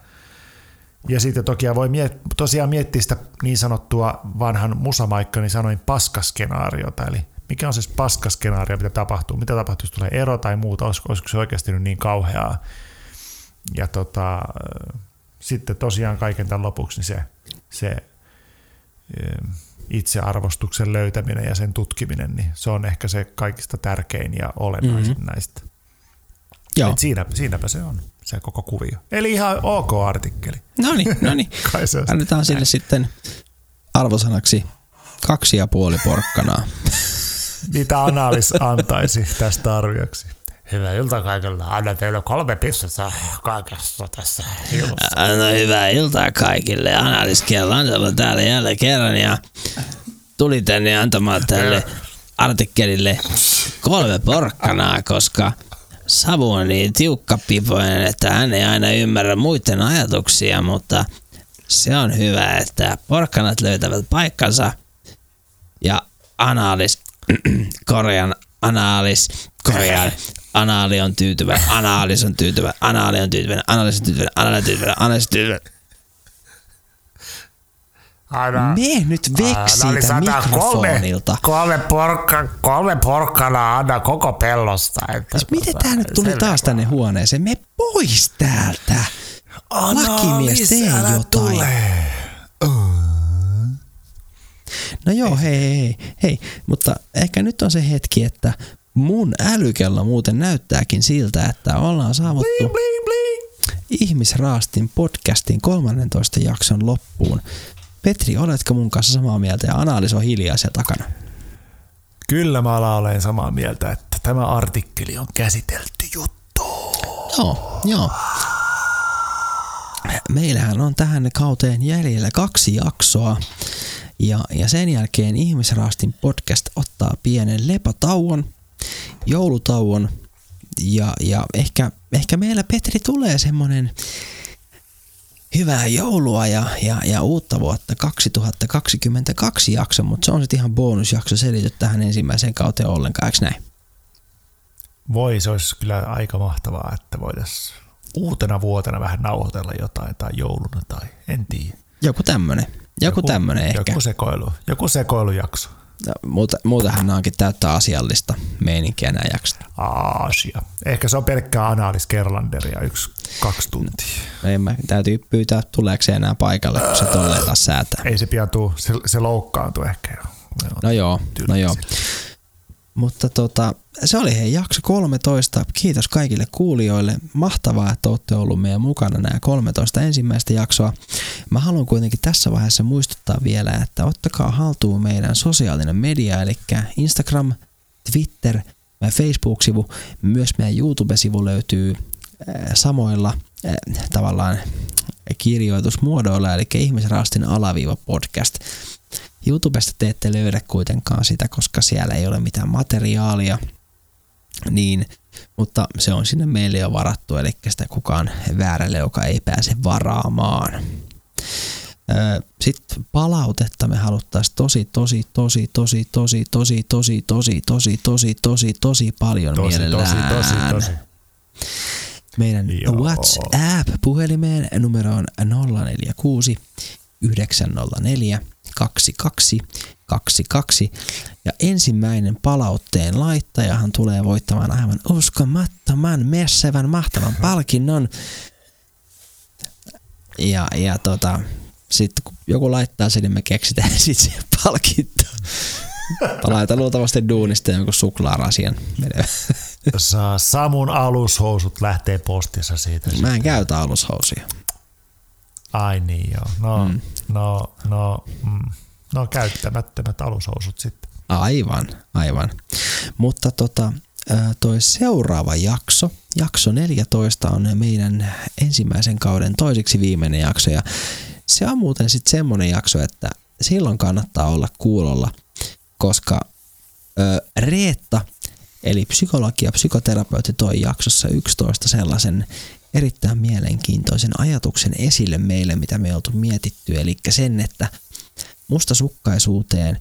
Ja sitten toki voi miet- tosiaan miettiä sitä niin sanottua vanhan musamaikkani sanoin paskaskenaariota, eli mikä on se paskaskenaario, mitä tapahtuu, mitä tapahtuu, jos tulee ero tai muuta, olisiko, olisiko se oikeasti nyt niin kauheaa. Ja tota, sitten tosiaan kaiken tämän lopuksi niin se, se itsearvostuksen löytäminen ja sen tutkiminen, niin se on ehkä se kaikista tärkein ja olennaisin mm-hmm. näistä. Joo. Et siinä, siinäpä se on, se koko kuvio. Eli ihan ok artikkeli. No niin, no niin. Annetaan sille sitten arvosanaksi kaksi ja puoli porkkanaa. Mitä analys antaisi tästä arvioksi? Hyvää iltaa kaikille. Anna teille kolme pistettä kaikessa tässä ilmassa. No hyvää iltaa kaikille. Analys Kielansalo täällä jälleen kerran ja tuli tänne antamaan tälle artikkelille kolme porkkanaa, koska Savu on niin tiukkapipoinen, että hän ei aina ymmärrä muiden ajatuksia, mutta se on hyvä, että porkkanat löytävät paikkansa ja analis, korjan analis, korjaan Anaali on tyytyväinen, anaalis on tyytyväinen, anaali on tyytyväinen, anaalis on tyytyväinen, anaali on tyytyväinen, anaalis on tyytyväinen. Aina, Me nyt veksi siitä mikrofonilta. Kolme, kolme, porkka, kolme porkkana anna koko pellosta. Että siis miten tää nyt tuli taas tänne huoneeseen? Me pois täältä. Lakimies, tee jotain. Tule. No joo, hei, hei, hei, mutta ehkä nyt on se hetki, että Mun älykello muuten näyttääkin siltä, että ollaan saavuttu bling, bling, bling. Ihmisraastin podcastin 13 jakson loppuun. Petri, oletko mun kanssa samaa mieltä ja analysoi hiljaa siellä takana? Kyllä mä alan olen samaa mieltä, että tämä artikkeli on käsitelty juttu. Joo, joo. Meillähän on tähän kauteen jäljellä kaksi jaksoa. Ja, ja sen jälkeen Ihmisraastin podcast ottaa pienen lepotauon, joulutauon. Ja, ja ehkä, ehkä meillä Petri tulee semmonen hyvää joulua ja, ja, ja uutta vuotta 2022 jakso, mutta se on sitten ihan bonusjakso selity tähän ensimmäiseen kauteen ollenkaan, eikö näin? Voi, se olisi kyllä aika mahtavaa, että voitaisiin uutena vuotena vähän nauhoitella jotain tai jouluna tai en tiedä. Joku tämmönen. Joku, joku tämmönen ehkä. Joku sekoilu, joku sekoilujakso. No, muuta, muutahan nämä onkin täyttä asiallista meininkiä nämä jaksot. Aasia. Ehkä se on pelkkää Analis Kerlanderia yksi, kaksi tuntia. No ei mä, täytyy pyytää tuleeko se enää paikalle, kun se tolleen taas säätää. Ei se pian tuu, se, se loukkaantuu ehkä jo. No joo, no joo. Mutta tota, se oli hei jakso 13. Kiitos kaikille kuulijoille. Mahtavaa, että olette ollut meidän mukana nämä 13 ensimmäistä jaksoa. Mä haluan kuitenkin tässä vaiheessa muistuttaa vielä, että ottakaa haltuun meidän sosiaalinen media, eli Instagram, Twitter, meidän Facebook-sivu, myös meidän YouTube-sivu löytyy samoilla tavallaan kirjoitusmuodoilla, eli ihmisraastin alaviiva podcast. YouTubesta te ette löydä kuitenkaan sitä, koska siellä ei ole mitään materiaalia, niin, mutta se on sinne meille jo varattu, eli sitä kukaan väärälle, joka ei pääse varaamaan. Sitten palautetta me haluttaisiin tosi, tosi, tosi, tosi, tosi, tosi, tosi, tosi, tosi, tosi, tosi, tosi paljon tosi, mielellään. Tosi, tosi, tosi. Meidän Joo. WhatsApp-puhelimeen numero on 046 904 2222. Ja ensimmäinen palautteen laittajahan tulee voittamaan aivan uskomattoman, messevän, mahtavan palkinnon. Ja, ja tota, sitten kun joku laittaa sen, niin me keksitään sitten siihen palkinto. Laitan luultavasti duunista jonkun suklaarasian. Saa Samun alushousut lähtee postissa siitä. Mä en sitten. käytä alushousia. Ai niin joo. No, mm. no, no, mm. no käyttämättömät alushousut sitten. Aivan, aivan. Mutta tota, toi seuraava jakso, jakso 14 on meidän ensimmäisen kauden toiseksi viimeinen jakso ja se on muuten sitten semmonen jakso, että silloin kannattaa olla kuulolla, koska ö, Reetta, eli psykologi ja psykoterapeutti toi jaksossa 11 sellaisen erittäin mielenkiintoisen ajatuksen esille meille, mitä me oltu mietitty, eli sen, että mustasukkaisuuteen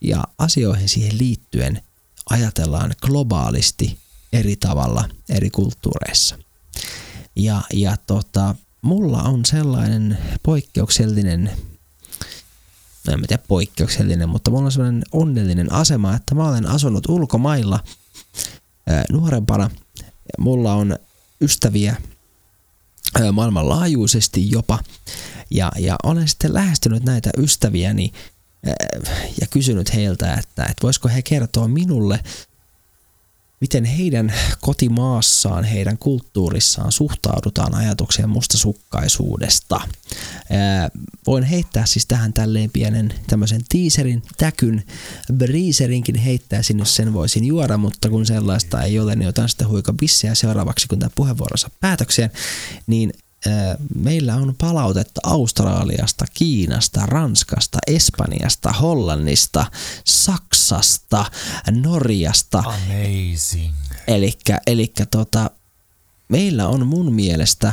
ja asioihin siihen liittyen ajatellaan globaalisti eri tavalla eri kulttuureissa. Ja, ja tota, mulla on sellainen poikkeuksellinen, no en tiedä poikkeuksellinen, mutta mulla on sellainen onnellinen asema, että mä olen asunut ulkomailla ää, nuorempana. Mulla on ystäviä maailmanlaajuisesti jopa. Ja, ja olen sitten lähestynyt näitä ystäviäni ja kysynyt heiltä, että, että voisiko he kertoa minulle miten heidän kotimaassaan, heidän kulttuurissaan suhtaudutaan ajatukseen mustasukkaisuudesta. voin heittää siis tähän tälleen pienen tämmöisen teaserin, täkyn, breezerinkin heittäisin, jos sen voisin juoda, mutta kun sellaista ei ole, niin otan sitten huika bissejä seuraavaksi, kun tämä puheenvuorossa päätökseen, niin meillä on palautetta Australiasta, Kiinasta, Ranskasta, Espanjasta, Hollannista, Saksasta, Norjasta. Amazing. Elikkä, elikkä tota, meillä on mun mielestä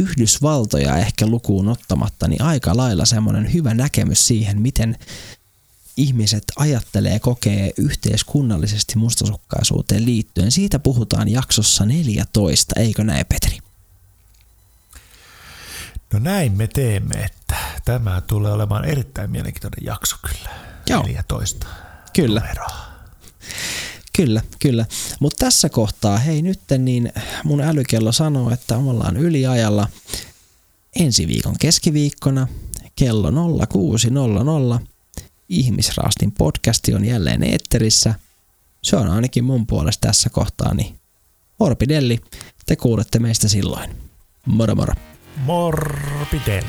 Yhdysvaltoja ehkä lukuun ottamatta, niin aika lailla semmoinen hyvä näkemys siihen, miten ihmiset ajattelee, kokee yhteiskunnallisesti mustasukkaisuuteen liittyen. Siitä puhutaan jaksossa 14, eikö näin Petri? No näin me teemme, että tämä tulee olemaan erittäin mielenkiintoinen jakso kyllä. Joo. 14. Kyllä. Numeroa. Kyllä, kyllä. Mutta tässä kohtaa, hei nyt niin mun älykello sanoo, että ollaan yliajalla ensi viikon keskiviikkona kello 06.00. Ihmisraastin podcasti on jälleen eetterissä. Se on ainakin mun puolesta tässä kohtaa, niin Orpidelli, te kuulette meistä silloin. Moro moro. Morbidell.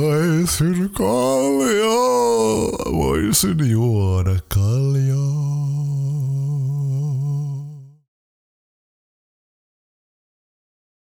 Voisin kaljaa, voisin juoda kaljaa.